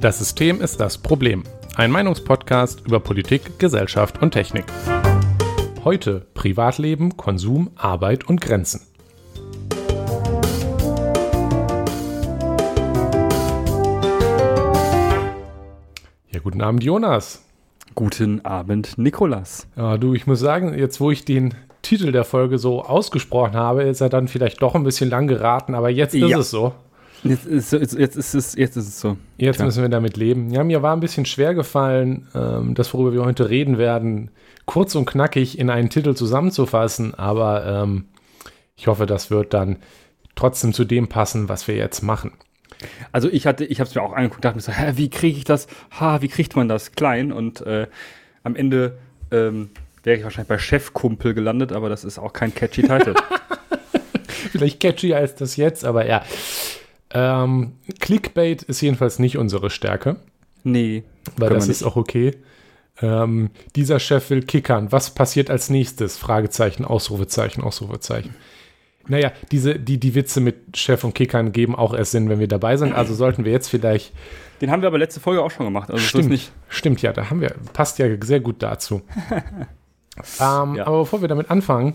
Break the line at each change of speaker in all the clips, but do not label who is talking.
Das System ist das Problem. Ein Meinungspodcast über Politik, Gesellschaft und Technik. Heute Privatleben, Konsum, Arbeit und Grenzen. Ja, guten Abend, Jonas.
Guten Abend, Nikolas.
Ja, du, ich muss sagen, jetzt wo ich den Titel der Folge so ausgesprochen habe, ist er dann vielleicht doch ein bisschen lang geraten, aber jetzt ist
Ja.
es so.
Jetzt ist, jetzt, jetzt, ist es, jetzt ist es so.
Jetzt
Klar.
müssen wir damit leben. Ja, mir war ein bisschen schwer gefallen, ähm, das, worüber wir heute reden werden, kurz und knackig in einen Titel zusammenzufassen, aber ähm, ich hoffe, das wird dann trotzdem zu dem passen, was wir jetzt machen.
Also ich hatte, ich habe es mir auch angeguckt, dachte mir so, hä, wie kriege ich das? Ha, wie kriegt man das klein? Und äh, am Ende ähm, wäre ich wahrscheinlich bei Chefkumpel gelandet, aber das ist auch kein catchy Titel.
Vielleicht catchier als das jetzt, aber ja. Ähm, Clickbait ist jedenfalls nicht unsere Stärke,
nee,
weil das ist auch okay. Ähm, dieser Chef will kickern. Was passiert als nächstes? Fragezeichen, Ausrufezeichen, Ausrufezeichen. Naja, diese, die, die Witze mit Chef und Kickern geben auch erst Sinn, wenn wir dabei sind. Also sollten wir jetzt vielleicht.
Den haben wir aber letzte Folge auch schon gemacht. Also
Stimmt,
nicht.
stimmt, ja, da haben wir. Passt ja sehr gut dazu. ähm,
Ja.
Aber bevor wir damit anfangen,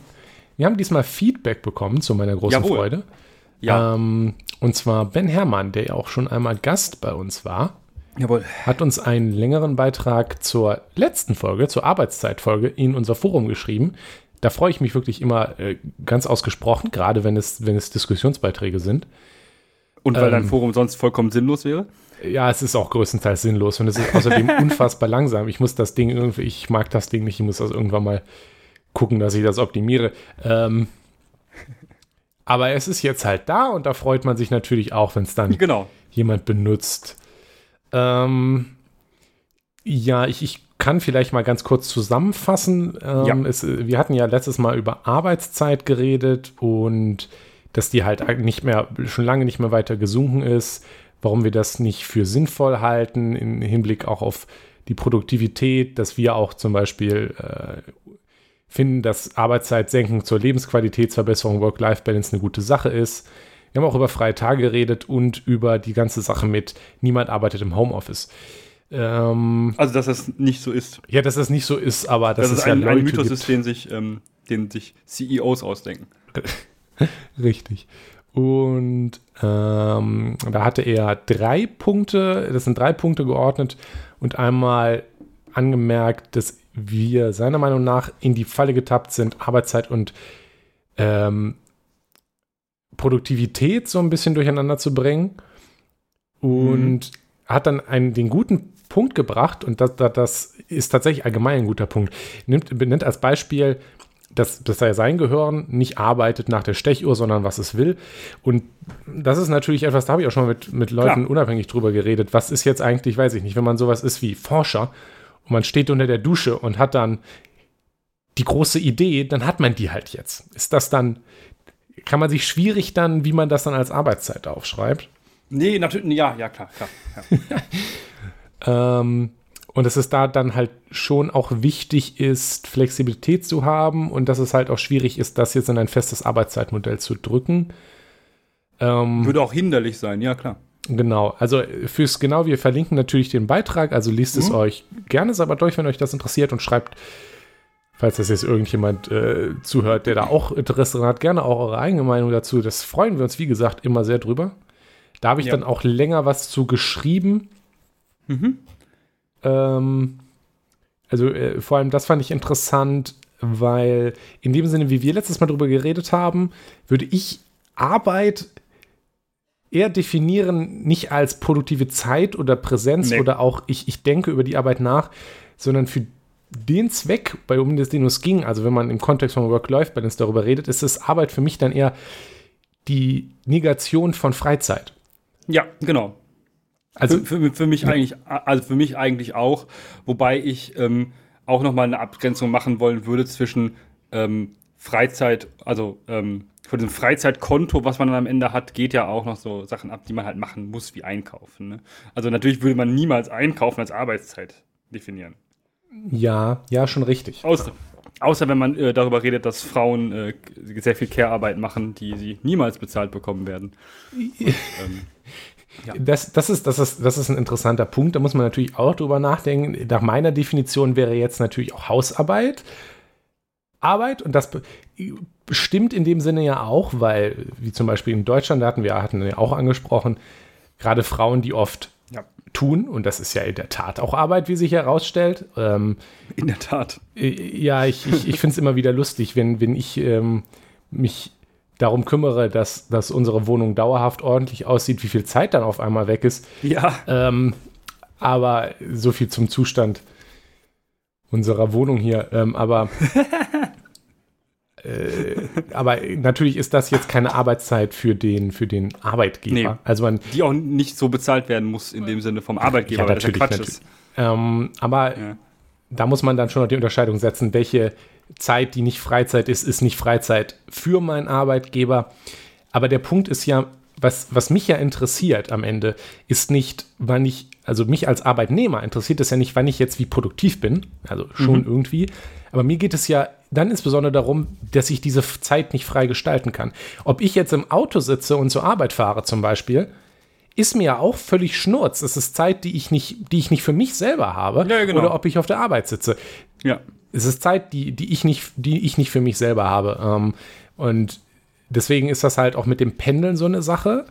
wir haben diesmal Feedback bekommen zu meiner großen
Jawohl.
Freude.
Ja,
Ähm, und zwar Ben Herrmann, der ja auch schon einmal Gast bei uns war,
jawohl.
hat uns einen längeren Beitrag zur letzten Folge, zur Arbeitszeitfolge, in unser Forum geschrieben. Da freue ich mich wirklich immer äh, ganz ausgesprochen, gerade wenn es, wenn es Diskussionsbeiträge sind.
Und weil dein
Ähm.
Forum sonst vollkommen sinnlos wäre?
Ja, es ist auch größtenteils sinnlos und es ist außerdem unfassbar langsam. Ich muss das Ding irgendwie, ich mag das Ding nicht, ich muss das irgendwann mal gucken, dass ich das optimiere. Ähm, aber es ist jetzt halt da und da freut man sich natürlich auch, wenn es dann
Genau.
jemand benutzt. Ähm, ja, ich, ich kann vielleicht mal ganz kurz zusammenfassen. Ähm,
Ja.
es, wir hatten ja letztes Mal über Arbeitszeit geredet und dass die halt nicht mehr, schon lange nicht mehr weiter gesunken ist, warum wir das nicht für sinnvoll halten, im Hinblick auch auf die Produktivität, dass wir auch zum Beispiel äh, finden, dass Arbeitszeit senken zur Lebensqualitätsverbesserung, Work-Life-Balance eine gute Sache ist. Wir haben auch über freie Tage geredet und über die ganze Sache mit niemand arbeitet im Homeoffice. Ähm,
Also, dass das nicht so ist.
ja, dass das nicht so ist, aber dass
Dass
es
ein,
ja
ein Mythos
gibt.
ist, den sich, ähm, den sich CEOs ausdenken.
Richtig. Und ähm, da hatte er drei Punkte, das sind drei Punkte geordnet und einmal angemerkt, dass wir seiner Meinung nach in die Falle getappt sind, Arbeitszeit und ähm, Produktivität so ein bisschen durcheinander zu bringen. Und hat dann einen, den guten Punkt gebracht, und das, das, das ist tatsächlich allgemein ein guter Punkt. Nimmt, benennt als Beispiel, dass, dass er sein Gehirn nicht arbeitet nach der Stechuhr, sondern was es will. Und das ist natürlich etwas, da habe ich auch schon mit, mit Leuten
Klar.
unabhängig drüber geredet. Was ist jetzt eigentlich, weiß ich nicht, wenn man sowas ist wie Forscher und man steht unter der Dusche und hat dann die große Idee, dann hat man die halt jetzt. Ist das dann, kann man sich schwierig dann, wie man das dann als Arbeitszeit aufschreibt?
Nee, natürlich, ja, ja, klar, klar. Ja.
Ähm, und dass es da dann halt schon auch wichtig ist, Flexibilität zu haben und dass es halt auch schwierig ist, das jetzt in ein festes Arbeitszeitmodell zu drücken. Ähm,
Würde auch hinderlich sein, ja, klar.
Genau, also fürs genau, wir verlinken natürlich den Beitrag, also liest es
Mhm.
euch gerne selber durch, wenn euch das interessiert und schreibt, falls das jetzt irgendjemand äh, zuhört, der da auch Interesse dran hat, gerne auch eure eigene Meinung dazu. Das freuen wir uns, wie gesagt, immer sehr drüber. Da habe ich
Ja.
dann auch länger was zu geschrieben.
Mhm.
Ähm, also äh, vor allem das fand ich interessant, weil in dem Sinne, wie wir letztes Mal drüber geredet haben, würde ich Arbeit eher definieren, nicht als produktive Zeit oder Präsenz
Nee.
oder auch ich, ich denke über die Arbeit nach, sondern für den Zweck, bei um den es ging, also wenn man im Kontext von Work-Life-Balance darüber redet, ist es Arbeit für mich dann eher die Negation von Freizeit.
Ja, genau.
Also
für, für, für mich eigentlich, also für mich eigentlich auch, wobei ich ähm, auch nochmal eine Abgrenzung machen wollen würde zwischen ähm, Freizeit, also ähm, von diesem Freizeitkonto, was man dann am Ende hat, geht ja auch noch so Sachen ab, die man halt machen muss, wie einkaufen. Ne? Also natürlich würde man niemals einkaufen als Arbeitszeit definieren.
ja, ja, schon richtig.
Außer, außer wenn man äh, darüber redet, dass Frauen äh, sehr viel Care-Arbeit machen, die sie niemals bezahlt bekommen werden. Und, ähm,
Ja. Das, das, ist, das, ist, das ist ein interessanter Punkt. Da muss man natürlich auch drüber nachdenken. Nach meiner Definition wäre jetzt natürlich auch Hausarbeit. Arbeit und das stimmt in dem Sinne ja auch, weil, wie zum Beispiel in Deutschland, da hatten wir hatten ja auch angesprochen, gerade Frauen, die oft ja. tun, und das ist ja in der Tat auch Arbeit, wie sich herausstellt. Ähm,
in der Tat.
Äh, ja, ich, ich, ich finde es immer wieder lustig, wenn, wenn ich ähm, mich darum kümmere, dass, dass unsere Wohnung dauerhaft ordentlich aussieht, wie viel Zeit dann auf einmal weg ist.
Ja.
Ähm, aber so viel zum Zustand unserer Wohnung hier. Ähm, aber Äh, aber natürlich ist das jetzt keine Arbeitszeit für den, für den Arbeitgeber.
Nee, also man, die auch nicht so bezahlt werden muss in dem Sinne vom Arbeitgeber,
ja, weil natürlich, das ja Quatsch ist. Ähm, aber ja. da muss man dann schon noch die Unterscheidung setzen, welche Zeit, die nicht Freizeit ist, ist nicht Freizeit für meinen Arbeitgeber. Aber der Punkt ist ja, was, was mich ja interessiert am Ende, ist nicht, wann ich, also mich als Arbeitnehmer interessiert es ja nicht, wann ich jetzt wie produktiv bin, also schon mhm. irgendwie, aber mir geht es ja dann insbesondere darum, dass ich diese Zeit nicht frei gestalten kann. Ob ich jetzt im Auto sitze und zur Arbeit fahre zum Beispiel, ist mir ja auch völlig schnurz. Es ist Zeit, die ich nicht, die ich nicht für mich selber habe. Ja, genau. Oder ob ich auf der Arbeit sitze.
Ja.
Es ist Zeit, die, die, ich, nicht, die ich nicht für mich selber habe. Ähm, und deswegen ist das halt auch mit dem Pendeln so eine Sache.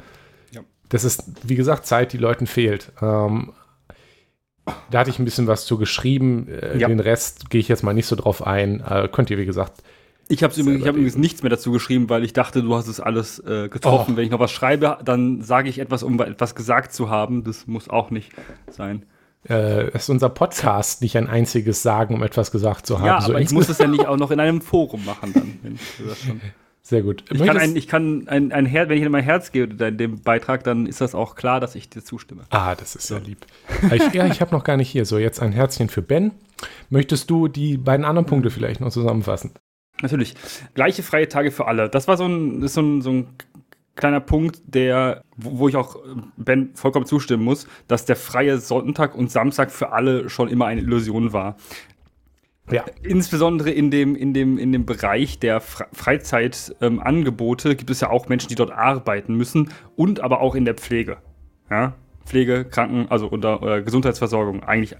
Das ist, wie gesagt, Zeit, die Leuten fehlt. Ähm, da hatte ich ein bisschen was zu geschrieben. Äh, ja. Den Rest gehe ich jetzt mal nicht so drauf ein. Äh, könnt ihr, wie gesagt.
Ich habe übrigens, hab übrigens nichts mehr dazu geschrieben, weil ich dachte, du hast es alles äh, getroffen. Oh. Wenn ich noch was schreibe, dann sage ich etwas, um etwas gesagt zu haben. Das muss auch nicht sein.
Äh, ist unser Podcast nicht ein einziges Sagen, um etwas gesagt zu haben.
Ja, aber so ich muss es ja nicht auch noch in einem Forum machen dann.
Sehr gut.
Ich kann, ein, ich kann ein, ein Herz, wenn ich in mein Herz gehe in dem Beitrag, dann ist das auch klar, dass ich dir zustimme.
Ah, das ist sehr lieb. ich, ja, ich habe noch gar nicht hier. So, jetzt ein Herzchen für Ben. Möchtest du die beiden anderen Punkte vielleicht noch zusammenfassen?
Natürlich. Gleiche freie Tage für alle. Das war so ein, ist so ein, so ein kleiner Punkt, der, wo, wo ich auch Ben vollkommen zustimmen muss, dass der freie Sonntag und Samstag für alle schon immer eine Illusion war. Ja. Insbesondere in dem, in dem, in dem Bereich der Freizeitangebote ähm, gibt es ja auch Menschen, die dort arbeiten müssen und aber auch in der Pflege. Ja? Pflege, Kranken, also unter äh, Gesundheitsversorgung, eigentlich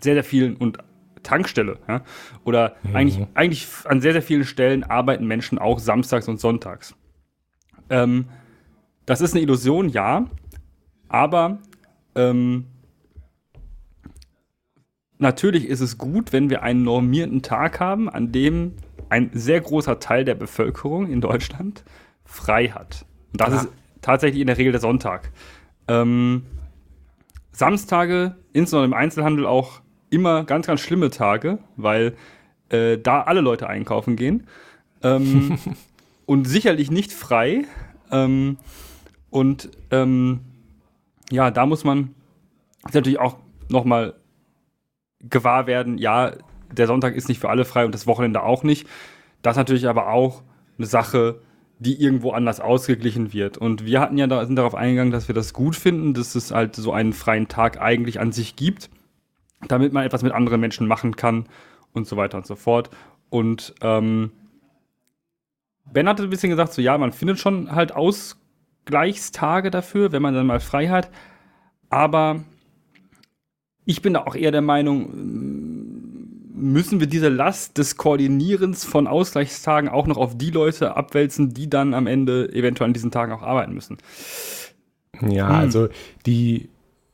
sehr, sehr vielen und Tankstelle, ja? Oder mhm. eigentlich, eigentlich an sehr, sehr vielen Stellen arbeiten Menschen auch samstags und sonntags. Ähm, das ist eine Illusion, ja, aber ähm, natürlich ist es gut, wenn wir einen normierten Tag haben, an dem ein sehr großer Teil der Bevölkerung in Deutschland frei hat. Und das ja. ist tatsächlich in der Regel der Sonntag. Ähm, Samstage, insbesondere im Einzelhandel, auch immer ganz, ganz schlimme Tage, weil äh, da alle Leute einkaufen gehen. Ähm, und sicherlich nicht frei. Ähm, und ähm, ja, da muss man natürlich auch nochmal gewahr werden, ja, der Sonntag ist nicht für alle frei und das Wochenende auch nicht. Das ist natürlich aber auch eine Sache, die irgendwo anders ausgeglichen wird. Und wir hatten ja da, sind darauf eingegangen, dass wir das gut finden, dass es halt so einen freien Tag eigentlich an sich gibt, damit man etwas mit anderen Menschen machen kann und so weiter und so fort. Und ähm, Ben hatte ein bisschen gesagt, so ja, man findet schon halt Ausgleichstage dafür, wenn man dann mal frei hat. Aber ich bin da auch eher der Meinung, müssen wir diese Last des Koordinierens von Ausgleichstagen auch noch auf die Leute abwälzen, die dann am Ende eventuell an diesen Tagen auch arbeiten müssen.
Ja, hm. also die,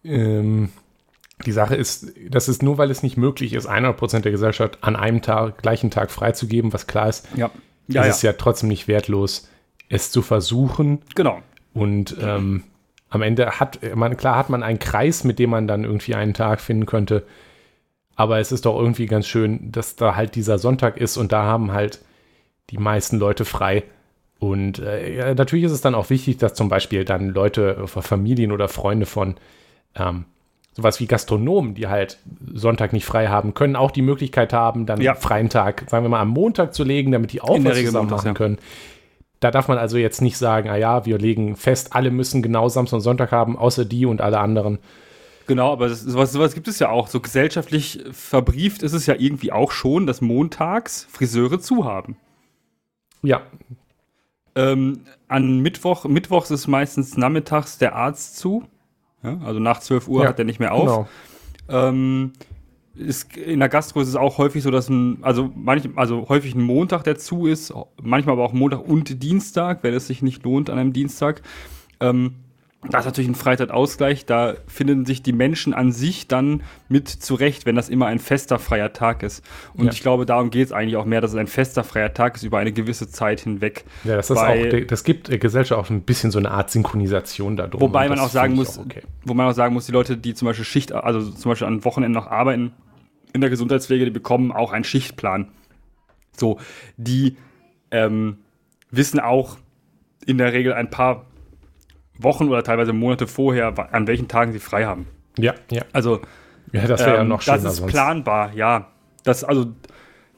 ähm, die Sache ist, das ist nur, weil es nicht möglich ist, 100% der Gesellschaft an einem Tag, gleichen Tag freizugeben, was klar ist,
ja.
Ja, ist ja. es ja trotzdem nicht wertlos, es zu versuchen.
Genau.
Und ähm, am Ende hat man, klar hat man einen Kreis, mit dem man dann irgendwie einen Tag finden könnte. Aber es ist doch irgendwie ganz schön, dass da halt dieser Sonntag ist und da haben halt die meisten Leute frei. Und äh, natürlich ist es dann auch wichtig, dass zum Beispiel dann Leute, Familien oder Freunde von ähm, sowas wie Gastronomen, die halt Sonntag nicht frei haben, können auch die Möglichkeit haben, dann ja. freien Tag, sagen wir mal, am Montag zu legen, damit die auch was zusammen machen können. Da darf man also jetzt nicht sagen, ah ja, wir legen fest, alle müssen genau Samstag und Sonntag haben, außer die und alle anderen.
Genau, aber das, sowas, sowas gibt es ja auch. So gesellschaftlich verbrieft ist es ja irgendwie auch schon, dass montags Friseure zu haben.
Ja.
Ähm, an Mittwoch, Mittwochs ist meistens nachmittags der Arzt zu. Ja, also nach 12 Uhr
Ja,
hat er nicht mehr auf.
Genau.
Ähm, ist, in der Gastro ist es auch häufig so, dass ein, also manch, also häufig ein Montag, der zu ist, manchmal aber auch Montag und Dienstag, wenn es sich nicht lohnt an einem Dienstag. Ähm, da ist natürlich ein Freizeitausgleich, da finden sich die Menschen an sich dann mit zurecht, wenn das immer ein fester freier Tag ist. Und
Ja.
ich glaube, darum geht es eigentlich auch mehr, dass es ein fester freier Tag ist über eine gewisse Zeit hinweg.
Ja, das ist
Weil-
auch, das gibt der Gesellschaft auch ein bisschen so eine Art Synchronisation da drum.
Wobei man auch sagen muss,
auch okay.
wo man auch sagen muss, die Leute, die zum Beispiel Schicht, also zum Beispiel an Wochenenden noch arbeiten in der Gesundheitspflege, die bekommen auch einen Schichtplan. So, die ähm, wissen auch in der Regel ein paar Wochen oder teilweise Monate vorher, an welchen Tagen sie frei haben.
Ja, ja.
Also
Ja, das wäre ja
ähm,
noch schlimmer
Das ist
sonst.
planbar, ja. Das, also,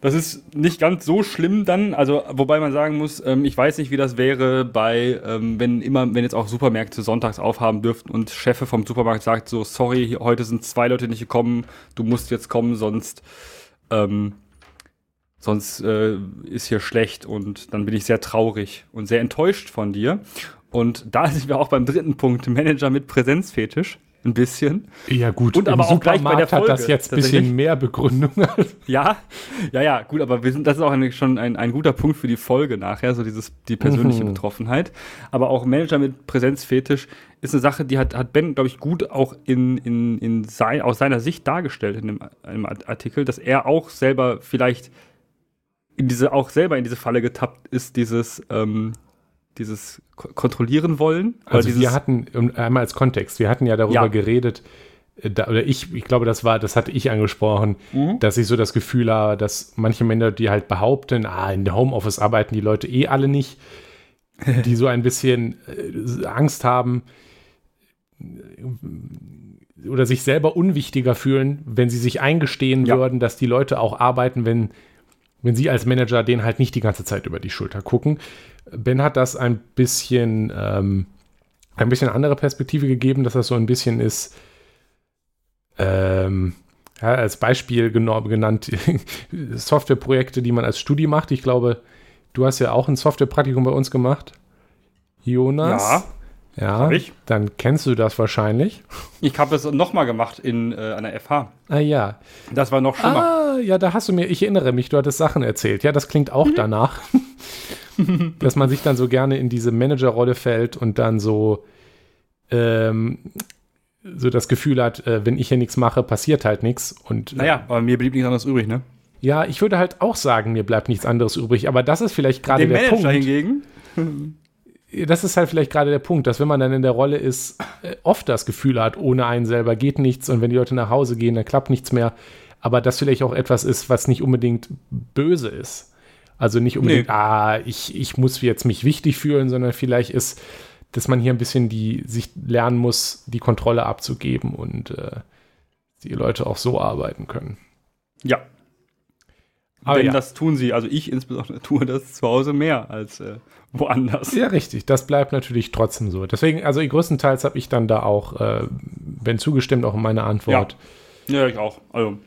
das ist nicht ganz so schlimm dann. Also, wobei man sagen muss, ähm, ich weiß nicht, wie das wäre bei, ähm, wenn immer, wenn jetzt auch Supermärkte sonntags aufhaben dürften und Chefe vom Supermarkt sagt so, sorry, heute sind zwei Leute nicht gekommen, du musst jetzt kommen, sonst, ähm, sonst äh, ist hier schlecht und dann bin ich sehr traurig und sehr enttäuscht von dir. Und da sind wir auch beim dritten Punkt, Manager mit Präsenzfetisch. Ein bisschen.
Ja, gut.
Und
im
aber auch gleich bei der
Supermarkt hat das
Folge,
jetzt ein bisschen mehr Begründung.
Ja, ja, ja, gut, aber wir sind, das ist auch eine, schon ein, ein guter Punkt für die Folge nachher, so dieses, die persönliche
Mhm.
Betroffenheit. Aber auch Manager mit Präsenzfetisch ist eine Sache, die hat, hat Ben, glaube ich, gut auch in, in, in sein, aus seiner Sicht dargestellt in dem, in dem Artikel, dass er auch selber vielleicht in diese, auch selber in diese Falle getappt ist, dieses, ähm, dieses ko- kontrollieren wollen.
Also wir hatten, um, einmal als Kontext, wir hatten ja darüber
Ja.
geredet, äh, da, oder ich, ich glaube, das war, das hatte ich angesprochen,
Mhm.
dass ich so das Gefühl habe, dass manche Männer, die halt behaupten, ah, in der Homeoffice arbeiten die Leute eh alle nicht, die so ein bisschen äh, Angst haben äh, oder sich selber unwichtiger fühlen, wenn sie sich eingestehen
Ja.
würden, dass die Leute auch arbeiten, wenn, wenn sie als Manager denen halt nicht die ganze Zeit über die Schulter gucken. Ben hat das ein bisschen, ähm, ein bisschen andere Perspektive gegeben, dass das so ein bisschen ist, ähm, ja, als Beispiel genau, genannt, Softwareprojekte, die man als Studie macht. Ich glaube, du hast ja auch ein Softwarepraktikum bei uns gemacht. Jonas?
Ja,
Ja,
hab ich.
dann kennst du das wahrscheinlich.
ich habe es nochmal gemacht in äh, einer FH.
Ah ja.
Das war noch schlimmer.
Ah, ja, da hast du mir, ich erinnere mich, du hattest Sachen erzählt. Ja, das klingt auch danach. dass man sich dann so gerne in diese Managerrolle fällt und dann so, ähm, so das Gefühl hat, äh, wenn ich hier nichts mache, passiert halt nichts. Und äh,
Naja, aber mir blieb nichts anderes übrig, ne?
ja, ich würde halt auch sagen, mir bleibt nichts anderes übrig. Aber das ist vielleicht gerade der
Manager
Punkt.
hingegen.
das ist halt vielleicht gerade der Punkt, dass wenn man dann in der Rolle ist, äh, oft das Gefühl hat, ohne einen selber geht nichts und wenn die Leute nach Hause gehen, dann klappt nichts mehr. Aber das vielleicht auch etwas ist, was nicht unbedingt böse ist. Also nicht unbedingt,
Nee.
ah, ich, ich muss jetzt mich wichtig fühlen, sondern vielleicht ist, dass man hier ein bisschen die, sich lernen muss, die Kontrolle abzugeben und äh, die Leute auch so arbeiten können.
Ja.
Aber
Denn
ja.
das tun sie, also ich insbesondere tue das zu Hause mehr als äh, woanders.
Ja, richtig. Das bleibt natürlich trotzdem so. Deswegen, also größtenteils habe ich dann da auch, äh, Ben zugestimmt, auch in meiner Antwort.
Ja, ich auch. Also,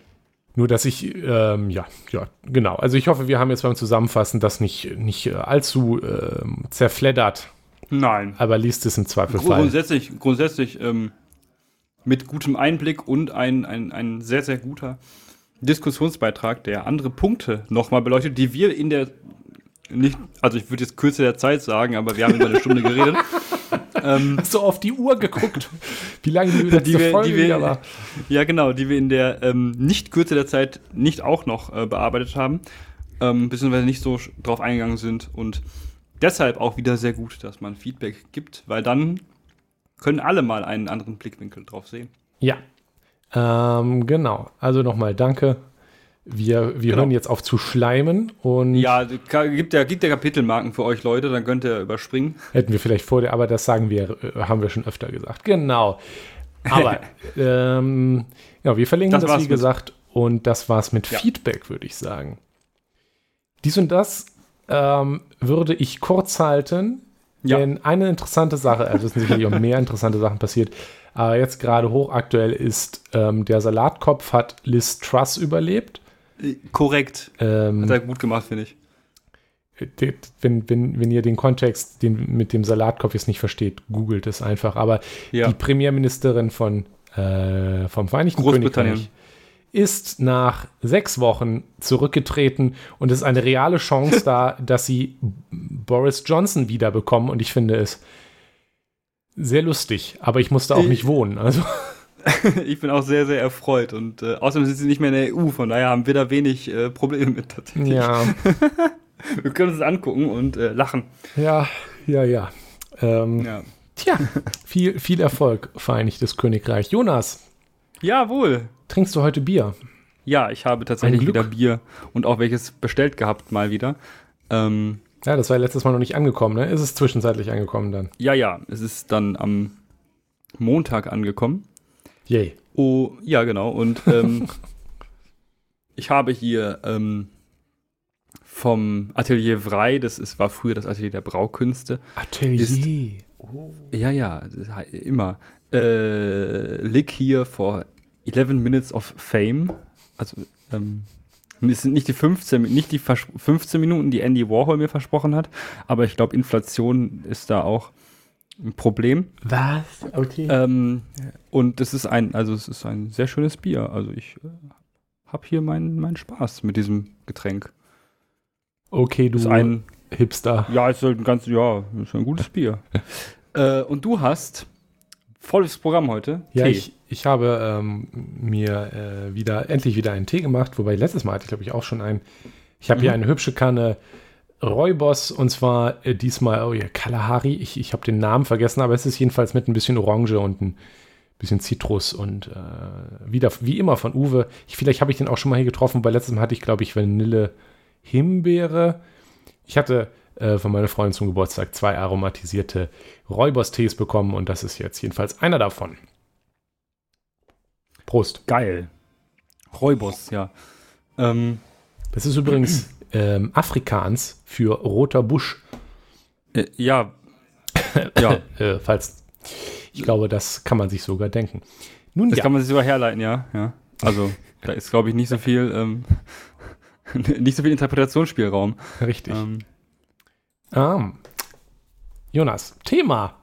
Nur, dass ich, ähm, ja, ja, genau. Also ich hoffe, wir haben jetzt beim Zusammenfassen das nicht, nicht äh, allzu ähm, zerfleddert,
nein.
aber liest es im Zweifelsfall.
Grundsätzlich, grundsätzlich ähm, mit gutem Einblick und ein, ein, ein sehr, sehr guter Diskussionsbeitrag, der andere Punkte nochmal beleuchtet, die wir in der nicht, also ich würde jetzt Kürze der Zeit sagen, aber wir haben über eine Stunde geredet. ähm,
Hast du auf die Uhr geguckt, wie lange die letzte
die wir,
Folge
die wir,
war?
Ja, genau, die wir in der ähm, nicht Kürze der Zeit nicht auch noch äh, bearbeitet haben, ähm, beziehungsweise nicht so drauf eingegangen sind und deshalb auch wieder sehr gut, dass man Feedback gibt, weil dann können alle mal einen anderen Blickwinkel drauf sehen.
Ja, ähm, genau. Also nochmal danke. Wir, wir
Genau.
hören jetzt auf zu schleimen und
Ja, gibt ja, gibt ja Kapitelmarken für euch Leute, dann könnt ihr überspringen.
Hätten wir vielleicht vor der, aber das sagen wir, äh, haben wir schon öfter gesagt. Genau. Aber ähm, ja, wir verlinken
Das
das, wie
mit-
gesagt, und das war's mit
Ja.
Feedback, würde ich sagen. Dies und das ähm, würde ich kurz halten,
Ja.
denn eine interessante Sache, also es sind sicherlich auch mehr interessante Sachen passiert, aber jetzt gerade hochaktuell ist, ähm, der Salatkopf hat Liz Truss überlebt.
Äh, Korrekt.
Ähm,
Hat er gut gemacht, finde ich.
wenn, wenn, wenn ihr den Kontext den, mit dem Salatkopf jetzt nicht versteht, googelt es einfach. Aber
Ja.
die Premierministerin von, äh, vom Vereinigten. Königreich ist nach sechs Wochen zurückgetreten und es ist eine reale Chance da, dass sie Boris Johnson wiederbekommen. Und ich finde es sehr lustig, aber ich musste auch
Ich-
nicht wohnen. Also
Ich bin auch sehr, sehr erfreut. Und äh, außerdem sind sie nicht mehr in der EU, von daher haben wir da wenig äh, Probleme mit tatsächlich.
ja,
Wir können uns das angucken und äh, lachen.
ja, ja, ja. Ähm,
Ja.
Tja, viel, viel Erfolg, Vereinigtes Königreich. Jonas,
Jawohl.
trinkst du heute Bier?
Ja, ich habe tatsächlich wieder Bier und auch welches bestellt gehabt, mal wieder. Ähm,
Ja, das war ja letztes Mal noch nicht angekommen, ne? Ist es zwischenzeitlich angekommen dann?
ja, ja, es ist dann am Montag angekommen.
Yay.
Oh, ja, genau. Und ähm, ich habe hier ähm, vom Atelier Vrei, das ist, war früher das Atelier der Braukünste.
Atelier.
Ja, ja, das hei- immer. Äh, Lick hier for 11 Minutes of Fame. Also, ähm, es sind nicht die 15, nicht die vers- 15 Minuten, die Andy Warhol mir versprochen hat, aber ich glaube, Inflation ist da auch ein Problem.
Was? Okay.
Ähm, und es ist ein, also es ist ein sehr schönes Bier. Also ich äh, habe hier meinen meinen Spaß mit diesem Getränk.
okay, du
ist ein,
Hipster.
ja, es ist halt ein ganz, ja, es ist ein gutes Bier. äh, und du hast volles Programm heute.
Ja,
Tee.
ich, ich habe ähm, mir äh, wieder, endlich wieder einen Tee gemacht, wobei letztes Mal hatte ich, glaube ich, auch schon einen. Ich habe hier
Mhm.
eine hübsche Kanne Roybos und zwar äh, diesmal, oh ja, Kalahari. Ich, ich habe den Namen vergessen, aber es ist jedenfalls mit ein bisschen Orange und ein bisschen Zitrus und äh, wieder wie immer von Uwe. Ich, vielleicht habe ich den auch schon mal hier getroffen, weil letztes Mal hatte ich, glaube ich, Vanille Himbeere. Ich hatte äh, von meiner Freundin zum Geburtstag zwei aromatisierte Räubers-Tees bekommen und das ist jetzt jedenfalls einer davon. Prost.
Geil. Räubos, ja. Ähm,
Das ist übrigens ähm, Afrikaans für roter Busch.
äh, ja. ja,
Äh, falls ich glaube, das kann man sich sogar denken. Nun
das
ja,
kann man sich sogar herleiten, ja. ja. Also, da ist, glaube ich, nicht so viel, ähm, nicht so viel Interpretationsspielraum.
richtig.
Ähm,
Ah. Jonas, Thema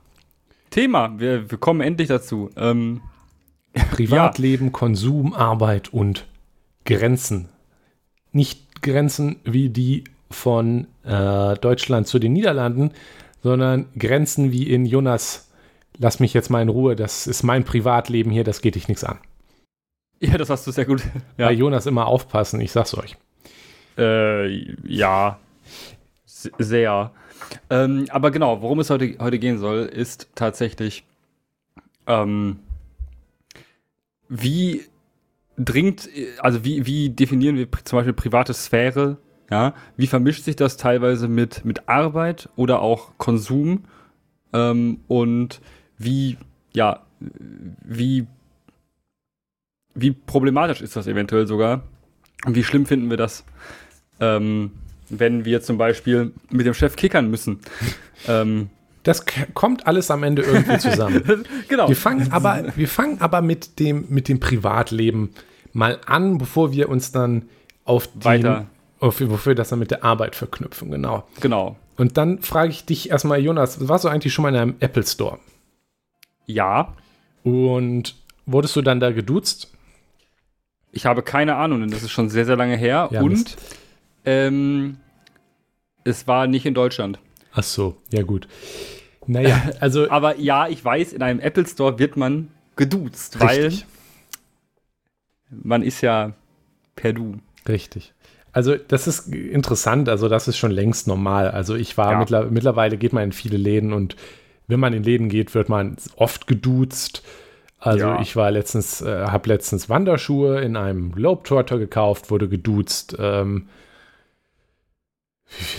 Thema, wir, wir kommen endlich dazu. Ähm,
Privatleben, Konsum, Arbeit und Grenzen. Nicht Grenzen wie die von äh, Deutschland zu den Niederlanden, sondern Grenzen wie in Jonas, lass mich jetzt mal in Ruhe, das ist mein Privatleben hier, das geht dich nichts an.
ja, das hast du sehr gut. Ja.
Bei Jonas immer aufpassen, ich sag's euch.
Äh, ja, sehr. Ähm, aber genau, worum es heute, heute gehen soll, ist tatsächlich, ähm, wie dringt, also wie, wie definieren wir zum Beispiel private Sphäre? Ja, wie vermischt sich das teilweise mit, mit Arbeit oder auch Konsum? Ähm, und wie, ja, wie, wie problematisch ist das eventuell sogar? Und wie schlimm finden wir das? ähm, wenn wir zum Beispiel mit dem Chef kickern müssen. ähm,
Das kommt alles am Ende irgendwie zusammen.
genau.
Wir fangen aber, wir fangen aber mit dem, mit dem Privatleben mal an, bevor wir uns dann auf die,
Weiter.
Auf, wir das dann mit der Arbeit verknüpfen, genau.
Genau.
Und dann frage ich dich erstmal, Jonas, warst du eigentlich schon mal in einem Apple Store?
Ja,
Und wurdest du dann da geduzt?
ich habe keine Ahnung, denn das ist schon sehr, sehr lange her.
Ja,
und ähm, es war nicht in Deutschland.
Ach so, ja gut. Naja, also
Aber ja, ich weiß, in einem Apple Store wird man geduzt, weil
richtig,
man ist ja per Du.
richtig. Also das ist interessant, also das ist schon längst normal. Also ich war
Ja.
mittler, mittlerweile geht man in viele Läden und wenn man in Läden geht, wird man oft geduzt. Also
Ja.
ich war letztens, äh, habe letztens Wanderschuhe in einem Globetrotter gekauft, wurde geduzt. Ähm,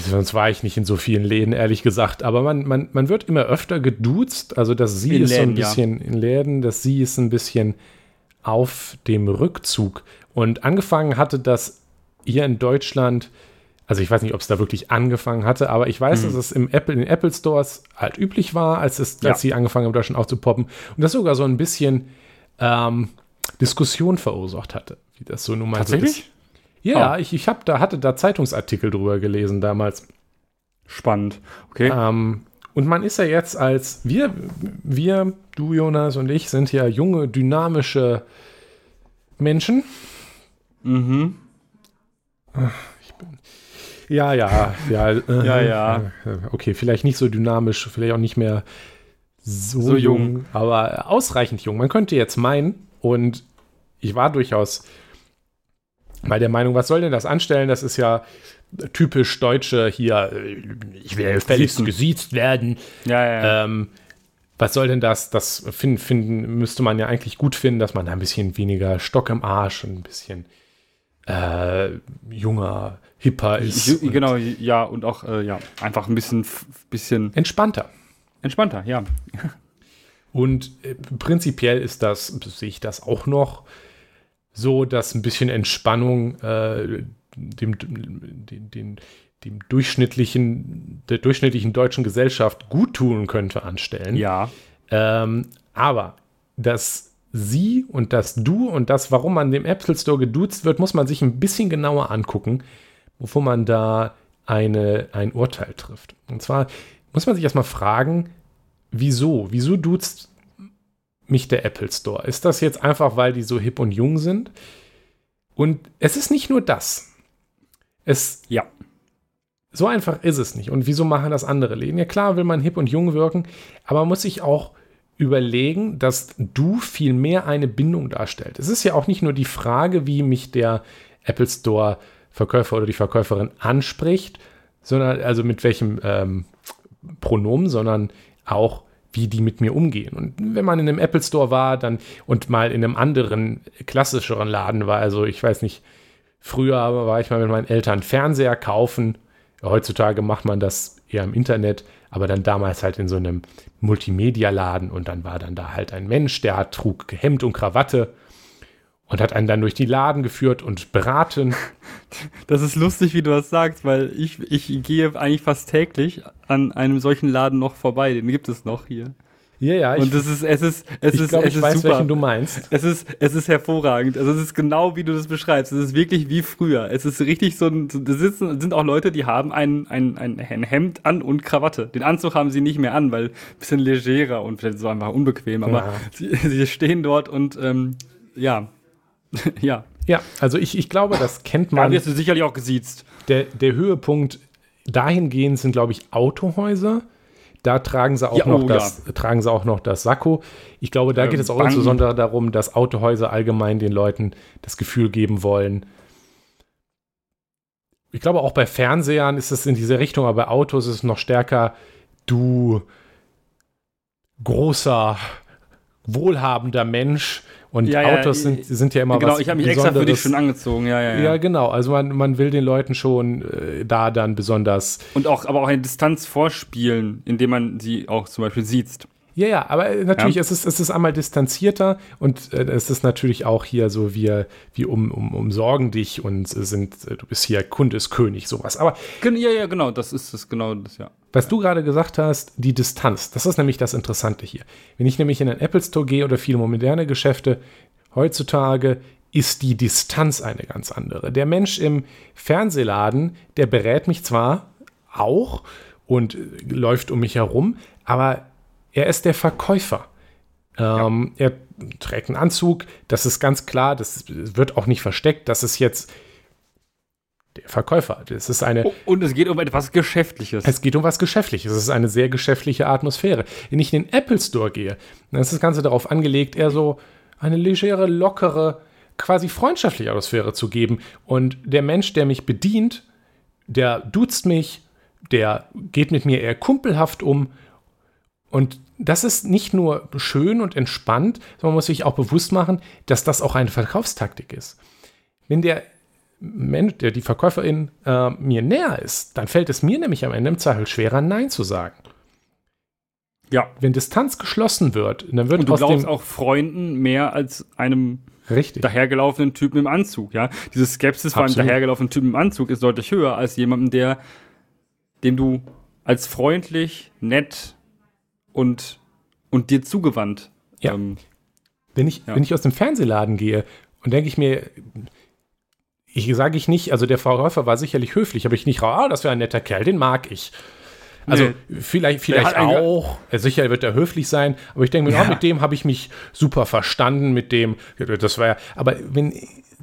sonst war ich nicht in so vielen Läden, ehrlich gesagt. Aber man, man, man wird immer öfter geduzt. Also das Sie
In
ist so ein
Läden, ja.
bisschen in Läden, das Sie ist ein bisschen auf dem Rückzug. Und angefangen hatte das hier in Deutschland, also ich weiß nicht, ob es da wirklich angefangen hatte, aber ich weiß,
Hm.
dass es im Apple, in den Apple Stores halt üblich war, als, es,
Ja.
als sie angefangen haben, in Deutschland aufzupoppen. Und das sogar so ein bisschen ähm, Diskussion verursacht hatte, wie das so nun mal so ist.
Tatsächlich?
Ja,
Ah.
ich, ich hab da, hatte da Zeitungsartikel drüber gelesen damals.
Spannend. Okay.
Ähm, und man ist ja jetzt als wir, wir, du Jonas und ich, sind ja junge, dynamische Menschen.
Mhm.
Ja, ja, ja, äh,
Ja, ja.
Okay, vielleicht nicht so dynamisch, vielleicht auch nicht mehr so,
So jung.
jung, aber ausreichend jung. Man könnte jetzt meinen, und ich war durchaus mal der Meinung, was soll denn das anstellen? Das ist ja typisch Deutsche hier, äh, ich will gefälligst gesiezt werden.
Ja, ja, ja.
Ähm, was soll denn das? Das finden, finden, müsste man ja eigentlich gut finden, dass man da ein bisschen weniger Stock im Arsch und ein bisschen äh, junger, hipper ist.
Genau, ja, und auch, äh, ja, einfach ein bisschen, bisschen
Entspannter.
entspannter, ja.
Und äh, prinzipiell ist das, sehe ich das auch noch so, dass ein bisschen Entspannung äh, dem, dem, dem, dem durchschnittlichen, der durchschnittlichen deutschen Gesellschaft gut tun könnte anstellen.
Ja.
Ähm, aber das Sie und das Du und das, warum man dem Apple Store geduzt wird, muss man sich ein bisschen genauer angucken, bevor man da eine, ein Urteil trifft. Und zwar muss man sich erstmal fragen, wieso? Wieso duzt mich der Apple Store? Ist das jetzt einfach, weil die so hip und jung sind? Und es ist nicht nur das. Es
Ja.
so einfach ist es nicht. Und wieso machen das andere Läden? Ja, klar will man hip und jung wirken, aber man muss sich auch überlegen, dass du viel mehr eine Bindung darstellt. Es ist ja auch nicht nur die Frage, wie mich der Apple Store Verkäufer oder die Verkäuferin anspricht, sondern also mit welchem ähm, Pronomen, sondern auch wie die mit mir umgehen. Und wenn man in einem Apple Store war, dann und mal in einem anderen klassischeren Laden war, also ich weiß nicht, früher war ich mal mit meinen Eltern Fernseher kaufen. Heutzutage macht man das eher im Internet, aber dann damals halt in so einem Multimedia-Laden und dann war dann da halt ein Mensch, der trug Hemd und Krawatte und hat einen dann durch die Laden geführt und beraten.
Das ist lustig, wie du das sagst, weil ich, ich gehe eigentlich fast täglich an einem solchen Laden noch vorbei. Den gibt es noch hier.
Ja, ja, ich,
Und das ist, es ist, es
ich
ist,
glaube,
es
ich
ist
weiß,
super.
welchen du meinst.
Es ist, es ist hervorragend. Also es ist genau wie du das beschreibst. Es ist wirklich wie früher. Es ist richtig so ein, da sitzen, sind auch Leute, die haben ein, ein, ein, ein Hemd an und Krawatte. Den Anzug haben sie nicht mehr an, weil ein bisschen legerer und vielleicht so einfach unbequem. Aber
Ja.
sie, sie stehen dort und, ähm, ja. ja.
Ja, also ich, ich glaube, das kennt
Da
man.
wirst du sicherlich auch gesiezt.
Der, der Höhepunkt dahingehend sind, glaube ich, Autohäuser. Da tragen sie auch,
Ja,
noch,
oh,
das, tragen sie auch noch das Sakko. Ich glaube, da
Ähm,
geht es auch
Banken.
insbesondere darum, dass Autohäuser allgemein den Leuten das Gefühl geben wollen. Ich glaube, auch bei Fernsehern ist es in diese Richtung, aber bei Autos ist es noch stärker, du großer, wohlhabender Mensch. Und
Ja, ja,
Autos sind, sind ja immer
genau,
was
ich habe mich extra für dich schon angezogen. Ja, ja, ja.
Ja, genau. Also man, man will den Leuten schon äh, da dann besonders.
Und auch, aber auch eine Distanz vorspielen, indem man sie auch zum Beispiel sieht.
Ja, ja, aber natürlich,
Ja.
es, ist, es ist einmal distanzierter und äh, es ist natürlich auch hier so, wir, wir um, um, umsorgen dich und äh, sind, äh, du bist hier Kunde ist König, sowas. Aber
Ja, ja, genau, das ist es, genau das, ja.
Was du gerade gesagt hast, die Distanz, das ist nämlich das Interessante hier. Wenn ich nämlich in einen Apple Store gehe oder viele moderne Geschäfte, heutzutage ist die Distanz eine ganz andere. Der Mensch im Fernsehladen, der berät mich zwar auch und äh, läuft um mich herum, aber er ist der Verkäufer. Ähm, Er trägt einen Anzug, das ist ganz klar, das wird auch nicht versteckt, das ist jetzt der Verkäufer. Das ist eine,
Oh, Und es geht um etwas Geschäftliches.
es geht um was Geschäftliches. Es ist eine sehr geschäftliche Atmosphäre. Wenn ich in den Apple Store gehe, dann ist das Ganze darauf angelegt, eher so eine legere, lockere, quasi freundschaftliche Atmosphäre zu geben. Und der Mensch, der mich bedient, der duzt mich, der geht mit mir eher kumpelhaft um. Und das ist nicht nur schön und entspannt, sondern man muss sich auch bewusst machen, dass das auch eine Verkaufstaktik ist. Wenn der Mensch, der die Verkäuferin äh, mir näher ist, dann fällt es mir nämlich am Ende im Zweifel schwerer, Nein zu sagen.
ja.
Wenn Distanz geschlossen wird, dann wird
Und du
aus
glaubst auch Freunden mehr als einem
richtig.
dahergelaufenen Typen im Anzug, ja? Diese Skepsis vor einem dahergelaufenen Typen im Anzug ist deutlich höher als jemandem, der, dem du als freundlich, nett und, und dir zugewandt.
Ja.
Ähm,
Wenn ich,
Ja.
wenn ich aus dem Fernsehladen gehe und denke ich mir, ich sage ich nicht, also der Verkäufer war sicherlich höflich, aber ich nicht, ah, das wäre ein netter Kerl, den mag ich. Also nee. vielleicht, vielleicht auch. Sicher wird er höflich sein, aber ich denke mir, ja. oh, mit dem habe ich mich super verstanden, mit dem, das war ja, aber wenn,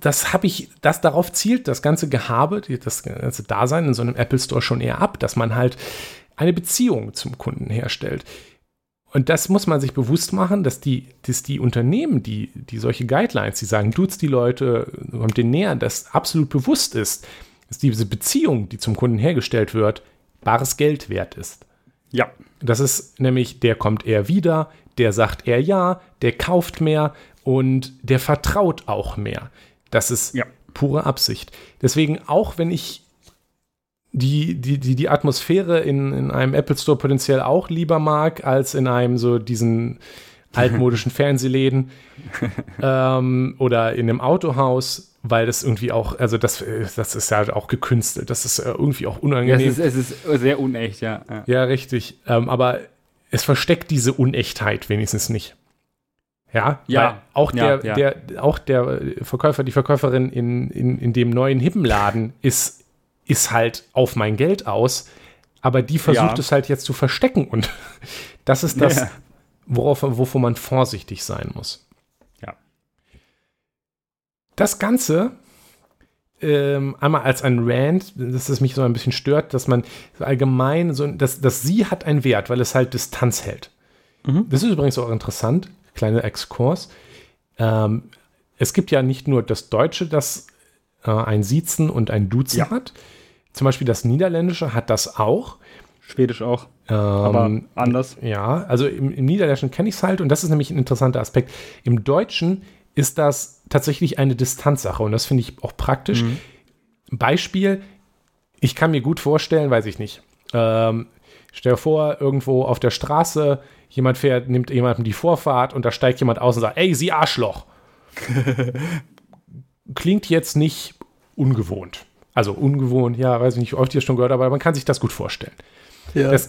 das habe ich, das darauf zielt das ganze Gehabe, das ganze Dasein in so einem Apple Store schon eher ab, dass man halt eine Beziehung zum Kunden herstellt. Und das muss man sich bewusst machen, dass die, dass die Unternehmen, die, die solche Guidelines, die sagen, duzt die Leute, kommt denen näher, das absolut bewusst ist, dass diese Beziehung, die zum Kunden hergestellt wird, bares Geld wert ist.
Ja.
Das ist nämlich, der kommt eher wieder, der sagt eher ja, der kauft mehr und der vertraut auch mehr. Das ist ja. pure Absicht. Deswegen, auch wenn ich die, die, die, die Atmosphäre in, in einem Apple Store potenziell auch lieber mag, als in einem so diesen altmodischen Fernsehläden ähm, oder in einem Autohaus, weil das irgendwie auch, also das, das ist ja auch gekünstelt, das ist irgendwie auch unangenehm. Ja,
es, ist, es ist sehr unecht, ja.
Ja, ja richtig. Ähm, aber es versteckt diese Unechtheit wenigstens nicht. Ja,
ja.
auch der, ja, ja. der, auch der Verkäufer, die Verkäuferin in, in, in dem neuen Hippenladen ist ist halt auf mein Geld aus, aber die versucht ja. es halt jetzt zu verstecken und das ist das, ja. worauf, wovon man vorsichtig sein muss.
Ja.
Das Ganze ähm, einmal als ein Rant, dass es mich so ein bisschen stört, dass man allgemein so, dass, dass sie hat einen Wert, weil es halt Distanz hält. Mhm. Das ist übrigens auch interessant, kleiner Exkurs. Ähm, es gibt ja nicht nur das Deutsche, das äh, ein Siezen und ein Duzen ja. hat. Zum Beispiel das Niederländische hat das auch.
Schwedisch auch.
Ähm, aber anders. Ja, also im, im Niederländischen kenne ich es halt und das ist nämlich ein interessanter Aspekt. Im Deutschen ist das tatsächlich eine Distanzsache und das finde ich auch praktisch. Mhm. Beispiel, ich kann mir gut vorstellen, weiß ich nicht. Ähm, stell dir vor, irgendwo auf der Straße, jemand fährt, nimmt jemandem die Vorfahrt und da steigt jemand aus und sagt, ey, sie Arschloch. klingt jetzt nicht ungewohnt. Also ungewohnt, ja, weiß ich nicht, wie oft ihr schon gehört, aber man kann sich das gut vorstellen. Ja. Das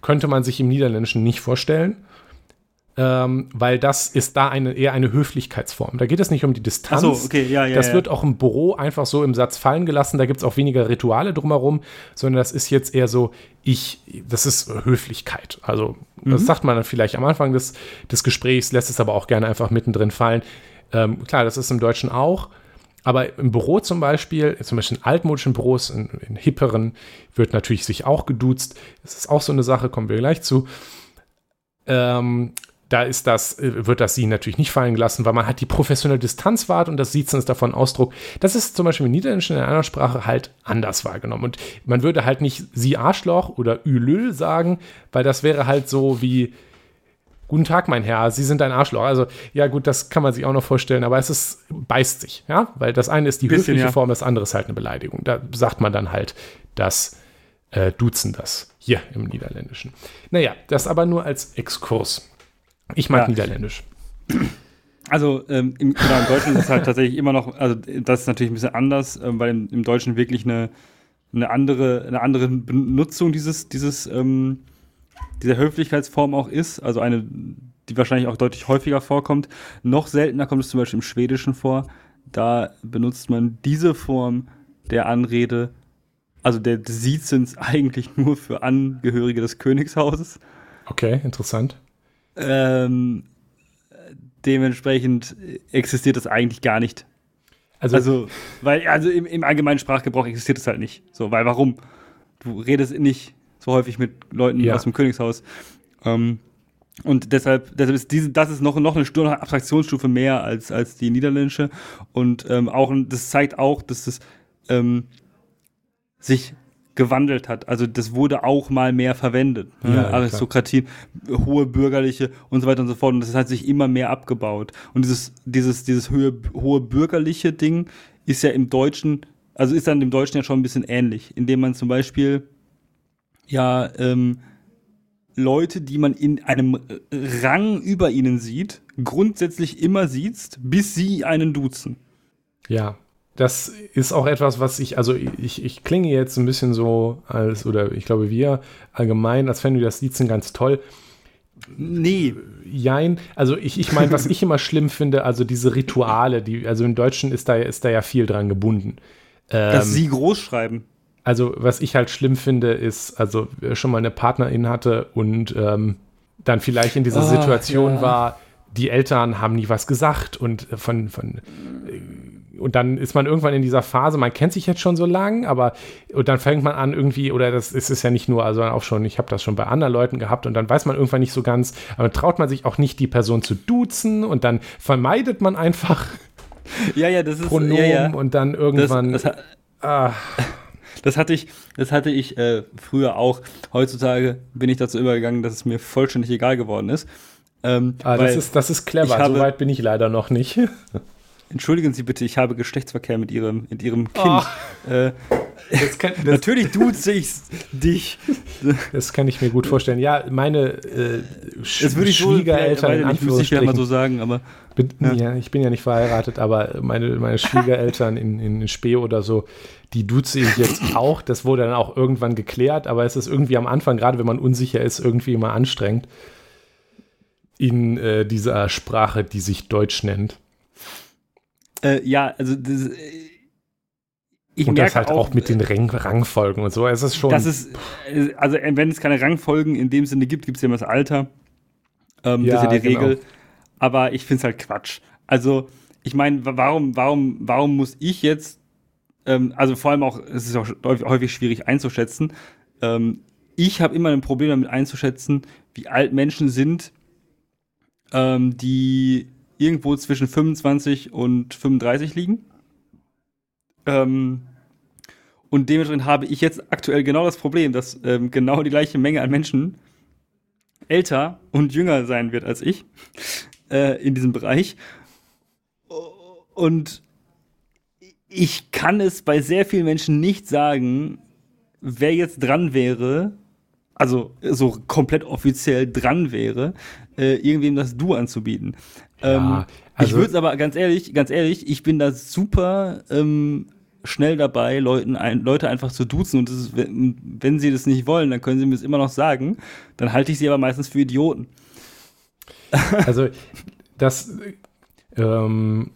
könnte man sich im Niederländischen nicht vorstellen, ähm, weil das ist da eine, eher eine Höflichkeitsform. Da geht es nicht um die Distanz.
So, okay, ja, ja.
Das ja. wird auch im Büro einfach so im Satz fallen gelassen. Da gibt es auch weniger Rituale drumherum, sondern das ist jetzt eher so, ich, das ist Höflichkeit. Also, mhm. das sagt man dann vielleicht am Anfang des, des Gesprächs, lässt es aber auch gerne einfach mittendrin fallen. Ähm, klar, das ist im Deutschen auch. Aber im Büro zum Beispiel, zum Beispiel in altmodischen Büros, in, in hipperen, wird natürlich sich auch geduzt. Das ist auch so eine Sache, kommen wir gleich zu. Ähm, da ist das, äh, wird das Sie natürlich nicht fallen gelassen, weil man hat die professionelle Distanz wahrt und das Siezen ist davon Ausdruck. Das ist zum Beispiel im Niederländischen in einer Sprache halt anders wahrgenommen. Und man würde halt nicht Sie Arschloch oder Ülül sagen, weil das wäre halt so wie, Guten Tag, mein Herr, Sie sind ein Arschloch. Also, ja, gut, das kann man sich auch noch vorstellen, aber es ist, beißt sich, ja, weil das eine ist die Bisschen, höfliche ja. Form, das andere ist halt eine Beleidigung. Da sagt man dann halt das äh, Duzen, das hier im Niederländischen. Naja, das aber nur als Exkurs. Ich mag ja. Niederländisch.
Also ähm, im, genau, im Deutschen ist es halt tatsächlich immer noch, also das ist natürlich ein bisschen anders, ähm, weil im, im, Deutschen wirklich eine, eine andere, eine andere Benutzung dieses, dieses ähm, dieser Höflichkeitsform auch ist, also eine, die wahrscheinlich auch deutlich häufiger vorkommt. Noch seltener kommt es zum Beispiel im Schwedischen vor. Da benutzt man diese Form der Anrede, also der Siezens eigentlich nur für Angehörige des Königshauses.
Okay, interessant.
Ähm, dementsprechend existiert das eigentlich gar nicht. Also, also weil, also im, im allgemeinen Sprachgebrauch existiert es halt nicht. So, weil warum? Du redest nicht so häufig mit Leuten ja. aus dem Königshaus. Ähm, und deshalb, deshalb ist diese, das ist noch, noch eine Abstraktionsstufe mehr als, als die niederländische. Und ähm, auch, das zeigt auch, dass das ähm, sich gewandelt hat. Also das wurde auch mal mehr verwendet. Ne? Ja, Aristokratie, hohe bürgerliche und so weiter und so fort. Und das hat sich immer mehr abgebaut. Und dieses, dieses, dieses hohe, hohe bürgerliche Ding ist ja im Deutschen, also ist dann im Deutschen ja schon ein bisschen ähnlich, indem man zum Beispiel ja ähm, Leute, die man in einem Rang über ihnen sieht, grundsätzlich immer sieht, bis sie einen duzen.
Ja, das ist auch etwas, was ich, also ich, ich klinge jetzt ein bisschen so als, oder ich glaube wir allgemein, als fänden wir das Siezen ganz toll.
Nee.
Jein. Also ich, ich meine, was ich immer schlimm finde, also diese Rituale, die, also im Deutschen ist da, ist da ja viel dran gebunden.
Ähm, Dass sie groß schreiben.
Also was ich halt schlimm finde, ist, also schon mal eine Partnerin hatte und ähm, dann vielleicht in dieser oh, Situation ja. war, die Eltern haben nie was gesagt und von, von äh, und dann ist man irgendwann in dieser Phase, man kennt sich jetzt schon so lang, aber und dann fängt man an irgendwie, oder das ist es ja nicht nur, also auch schon, ich habe das schon bei anderen Leuten gehabt und dann weiß man irgendwann nicht so ganz, aber traut man sich auch nicht, die Person zu duzen und dann vermeidet man einfach
ja, ja, das ist
Pronomen
ja, ja.
und dann irgendwann.
Das, das, ah. Das hatte ich, das hatte ich äh, früher auch. Heutzutage bin ich dazu übergegangen, dass es mir vollständig egal geworden ist.
Ähm, ah, das, ist das ist clever.
Habe,
so weit bin ich leider noch nicht.
Entschuldigen Sie bitte, ich habe Geschlechtsverkehr mit Ihrem, mit Ihrem Kind. Oh. Äh, das kann, das natürlich duze ich dich.
Das kann ich mir gut vorstellen. Ja, meine äh,
Sch würde ich Schwiegereltern so, in Anführungsstrichen. Ich mal so sagen, aber
bin, ja. ja. ich bin ja nicht verheiratet, aber meine, meine Schwiegereltern in, in Spee oder so, die duze ich jetzt auch. Das wurde dann auch irgendwann geklärt, aber es ist irgendwie am Anfang, gerade wenn man unsicher ist, irgendwie immer anstrengend in äh, dieser Sprache, die sich Deutsch nennt.
Äh, ja, also das, äh,
ich und das halt auch, auch, mit den Rang Rangfolgen und so. Es ist schon.
Das ist, äh, also wenn es keine Rangfolgen in dem Sinne gibt, gibt es ja immer das Alter. Ähm, ja, das ist ja die genau. Regel. Aber ich finde es halt Quatsch. Also, ich meine, warum, warum, warum muss ich jetzt, ähm, also vor allem auch, es ist auch häufig schwierig einzuschätzen. Ähm, ich habe immer ein Problem damit einzuschätzen, wie alt Menschen sind, ähm, die irgendwo zwischen 25 und 35 liegen. Ähm, und dementsprechend habe ich jetzt aktuell genau das Problem, dass ähm, genau die gleiche Menge an Menschen älter und jünger sein wird als ich äh, in diesem Bereich. Und ich kann es bei sehr vielen Menschen nicht sagen, wer jetzt dran wäre, also so komplett offiziell dran wäre, äh, irgendwem das Du anzubieten. Ja, ähm, also ich würde es aber ganz ehrlich, ganz ehrlich, ich bin da super ähm, schnell dabei, Leuten ein, Leute einfach zu duzen und ist, wenn, wenn sie das nicht wollen, dann können sie mir das immer noch sagen. Dann halte ich sie aber meistens für Idioten.
Also das ähm,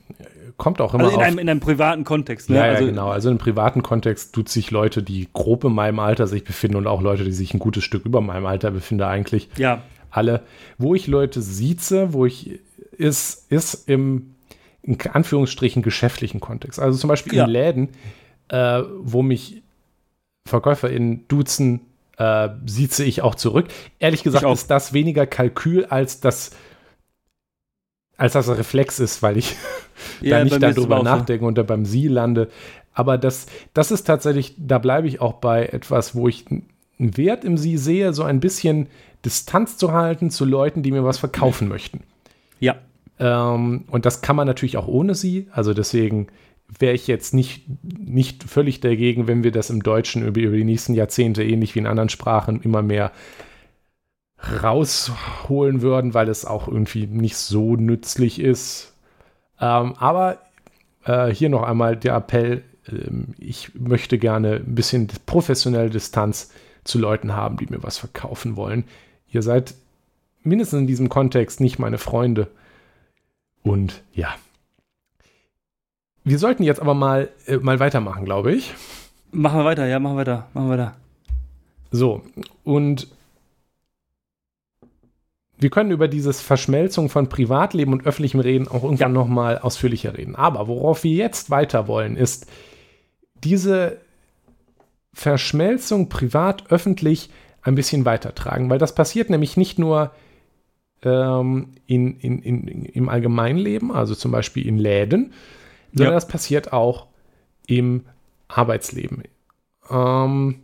kommt auch immer
also in, einem, in einem privaten Kontext.
Ne? Ja, ja also, genau. Also in einem privaten Kontext tut sich Leute, die grob in meinem Alter sich befinden und auch Leute, die sich ein gutes Stück über meinem Alter befinden, eigentlich.
Ja.
Alle. Wo ich Leute sieze, wo ich ist, ist im in Anführungsstrichen geschäftlichen Kontext. Also zum Beispiel ja. in Läden, äh, wo mich VerkäuferInnen duzen, äh, sieze ich auch zurück. Ehrlich gesagt ist das weniger Kalkül als das als das ein Reflex ist, weil ich ja, da nicht darüber nachdenke so. und da beim Sie lande. Aber das, das ist tatsächlich, da bleibe ich auch bei etwas, wo ich einen Wert im Sie sehe, so ein bisschen Distanz zu halten zu Leuten, die mir was verkaufen möchten.
Ja.
Ähm, und das kann man natürlich auch ohne Sie. Also deswegen wäre ich jetzt nicht, nicht völlig dagegen, wenn wir das im Deutschen über, über die nächsten Jahrzehnte ähnlich wie in anderen Sprachen immer mehr rausholen würden, weil es auch irgendwie nicht so nützlich ist. Ähm, aber äh, hier noch einmal der Appell, ähm, ich möchte gerne ein bisschen professionelle Distanz zu Leuten haben, die mir was verkaufen wollen. Ihr seid mindestens in diesem Kontext nicht meine Freunde. Und ja. Wir sollten jetzt aber mal, äh, mal weitermachen, glaube ich.
Machen wir weiter, ja, machen wir weiter, machen wir weiter.
So, und wir können über dieses Verschmelzung von Privatleben und öffentlichem Reden auch irgendwann ja. noch mal ausführlicher reden. Aber worauf wir jetzt weiter wollen, ist diese Verschmelzung privat-öffentlich ein bisschen weitertragen, weil das passiert nämlich nicht nur ähm, in, in, in, im Allgemeinleben, also zum Beispiel in Läden, sondern ja. das passiert auch im Arbeitsleben, ähm,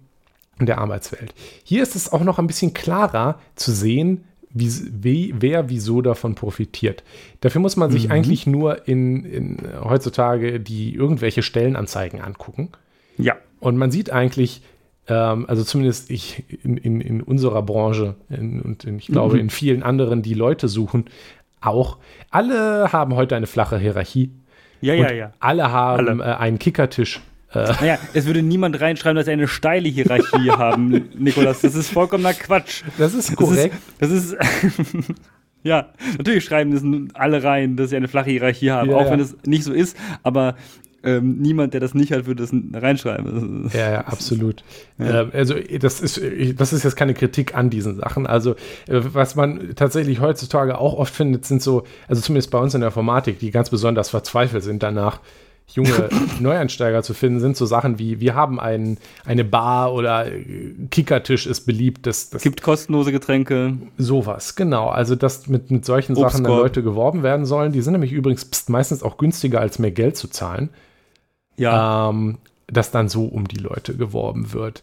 in der Arbeitswelt. Hier ist es auch noch ein bisschen klarer zu sehen, wie, wie, wer wieso davon profitiert. Dafür muss man sich mhm. eigentlich nur in, in, heutzutage die irgendwelche Stellenanzeigen angucken.
Ja.
Und man sieht eigentlich, ähm, also zumindest ich in, in, in unserer Branche in, und in, ich glaube mhm. in vielen anderen, die Leute suchen, auch, alle haben heute eine flache Hierarchie.
Ja, ja, ja.
Alle haben alle. Äh, einen Kickertisch
äh. Naja, es würde niemand reinschreiben, dass sie eine steile Hierarchie haben, Nikolas. Das ist vollkommener Quatsch.
Das ist korrekt.
Das ist. Das ist ja, natürlich schreiben das alle rein, dass sie eine flache Hierarchie haben, ja, auch ja. wenn es nicht so ist. Aber ähm, niemand, der das nicht hat, würde das reinschreiben.
Ja, ja absolut. Ja. Äh, also das ist, das ist jetzt keine Kritik an diesen Sachen. Also äh, was man tatsächlich heutzutage auch oft findet, sind so, also zumindest bei uns in der Informatik, die ganz besonders verzweifelt sind danach, junge Neueinsteiger zu finden, sind so Sachen wie, wir haben ein, eine Bar oder Kickertisch ist beliebt. Das,
das gibt kostenlose Getränke.
Sowas, genau. Also, dass mit, mit solchen Obstkorb. Sachen dann Leute geworben werden sollen. Die sind nämlich übrigens pst, meistens auch günstiger, als mehr Geld zu zahlen. Ja. Ähm, dass dann so um die Leute geworben wird.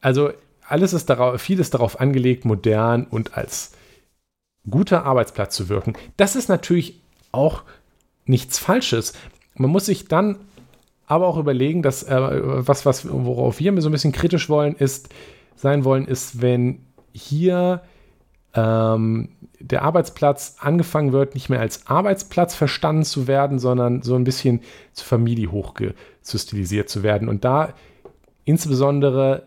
Also, alles ist darauf, vieles darauf angelegt, modern und als guter Arbeitsplatz zu wirken. Das ist natürlich auch nichts Falsches. Man muss sich dann aber auch überlegen, dass äh, was, was, worauf wir so ein bisschen kritisch wollen, ist, sein wollen, ist, wenn hier ähm, der Arbeitsplatz angefangen wird, nicht mehr als Arbeitsplatz verstanden zu werden, sondern so ein bisschen zur Familie hochgesystilisiert zu werden. Und da insbesondere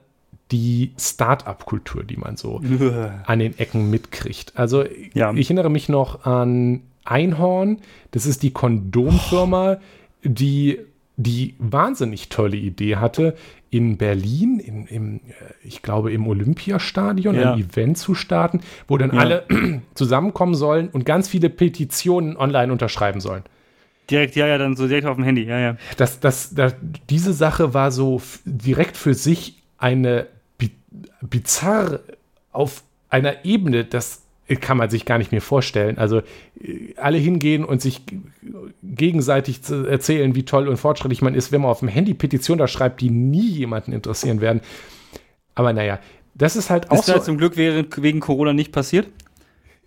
die Start-up-Kultur, die man so an den Ecken mitkriegt. Also ja. ich erinnere mich noch an Einhorn, das ist die Kondomfirma, die die wahnsinnig tolle Idee hatte, in Berlin, in, im, äh, ich glaube im Olympiastadion, ja. ein Event zu starten, wo dann ja. alle zusammenkommen sollen und ganz viele Petitionen online unterschreiben sollen.
Direkt, ja, ja, dann so direkt auf dem Handy, ja, ja.
Das, das, das, diese Sache war so direkt für sich eine bizarr auf einer Ebene, dass kann man sich gar nicht mehr vorstellen. Also alle hingehen und sich gegenseitig erzählen, wie toll und fortschrittlich man ist, wenn man auf dem Handy Petitionen da schreibt, die nie jemanden interessieren werden. Aber naja, das ist halt auch ist
so. Ist zum Glück wegen Corona nicht passiert?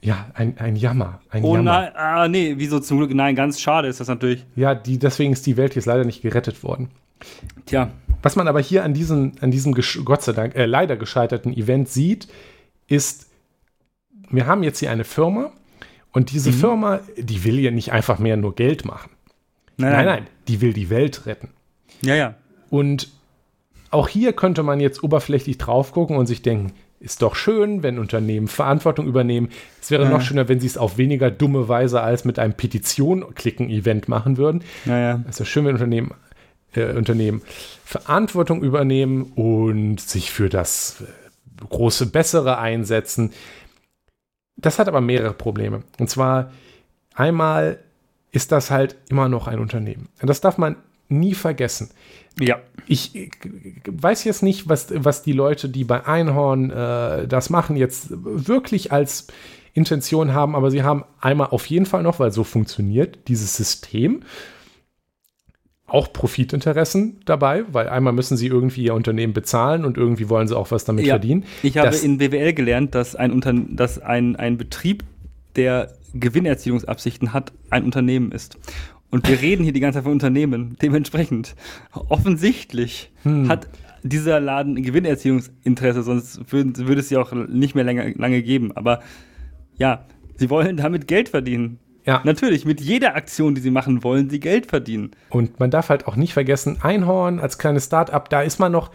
Ja, ein, ein Jammer. Ein
oh
Jammer.
nein, ah, nee, wieso zum Glück? Nein, ganz schade ist das natürlich.
Ja, die, deswegen ist die Welt jetzt leider nicht gerettet worden.
Tja.
Was man aber hier an diesem, an diesem Gott sei Dank, äh, leider gescheiterten Event sieht, ist, wir haben jetzt hier eine Firma und diese mhm. Firma, die will ja nicht einfach mehr nur Geld machen. Nein, nein, nein, die will die Welt retten.
Ja, ja.
Und auch hier könnte man jetzt oberflächlich drauf gucken und sich denken, ist doch schön, wenn Unternehmen Verantwortung übernehmen. Es wäre ja. noch schöner, wenn sie es auf weniger dumme Weise als mit einem Petition-Klicken-Event machen würden.
Ja, ja.
Es ist schön, wenn Unternehmen, äh, Unternehmen Verantwortung übernehmen und sich für das äh, große Bessere einsetzen. Das hat aber mehrere Probleme. Und zwar einmal ist das halt immer noch ein Unternehmen. Und das darf man nie vergessen.
Ja.
Ich, ich weiß jetzt nicht, was, was die Leute, die bei Einhorn äh, das machen, jetzt wirklich als Intention haben, aber sie haben einmal auf jeden Fall noch, weil so funktioniert dieses System, auch Profitinteressen dabei, weil einmal müssen sie irgendwie ihr Unternehmen bezahlen und irgendwie wollen sie auch was damit ja, verdienen.
Ich habe das, in BWL gelernt, dass ein, Unter dass ein, ein Betrieb, der Gewinnerzielungsabsichten hat, ein Unternehmen ist. Und wir reden hier die ganze Zeit von Unternehmen. Dementsprechend, offensichtlich hm. hat dieser Laden ein Gewinnerzielungsinteresse, sonst würde, würde es sie auch nicht mehr lange, lange geben. Aber ja, sie wollen damit Geld verdienen. Ja. Natürlich, mit jeder Aktion, die sie machen, wollen sie Geld verdienen.
Und man darf halt auch nicht vergessen, Einhorn als kleines Start-up, da ist man noch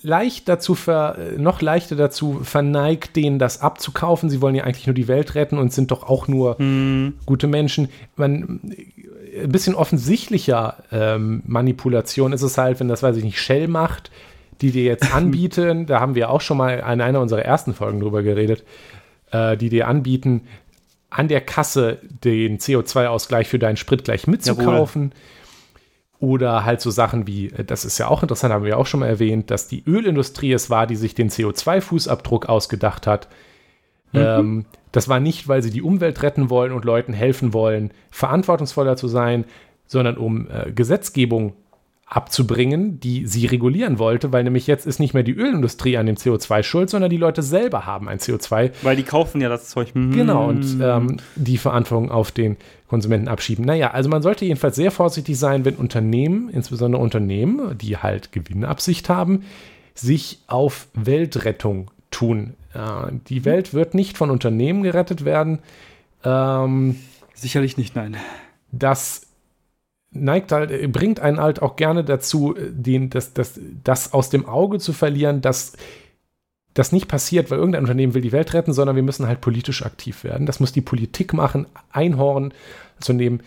leicht dazu ver, noch leichter dazu verneigt, denen das abzukaufen. Sie wollen ja eigentlich nur die Welt retten und sind doch auch nur hm. gute Menschen. Man, ein bisschen offensichtlicher ähm, Manipulation ist es halt, wenn das, weiß ich nicht, Shell macht, die dir jetzt anbieten, da haben wir auch schon mal in einer unserer ersten Folgen drüber geredet, äh, die dir anbieten, an der Kasse den CO2-Ausgleich für deinen Sprit gleich mitzukaufen. Jawohl. Oder halt so Sachen wie, äh, das ist ja auch interessant, haben wir auch schon mal erwähnt, dass die Ölindustrie es war, die sich den CO2-Fußabdruck ausgedacht hat. Mhm. Ähm, das war nicht, weil sie die Umwelt retten wollen und Leuten helfen wollen, verantwortungsvoller zu sein, sondern um äh, Gesetzgebung abzubringen, die sie regulieren wollte, weil nämlich jetzt ist nicht mehr die Ölindustrie an dem CO2 schuld, sondern die Leute selber haben ein CO2.
Weil die kaufen ja das Zeug.
Mhm. Genau, und ähm, die Verantwortung auf den Konsumenten abschieben. Naja, also man sollte jedenfalls sehr vorsichtig sein, wenn Unternehmen, insbesondere Unternehmen, die halt Gewinnabsicht haben, sich auf Weltrettung tun. Äh, die Welt wird nicht von Unternehmen gerettet werden. Ähm,
Sicherlich nicht, nein.
Das neigt halt, bringt einen halt auch gerne dazu, den, das, das, das aus dem Auge zu verlieren, dass das nicht passiert, weil irgendein Unternehmen will die Welt retten, sondern wir müssen halt politisch aktiv werden. Das muss die Politik machen, Einhorn zu nehmen,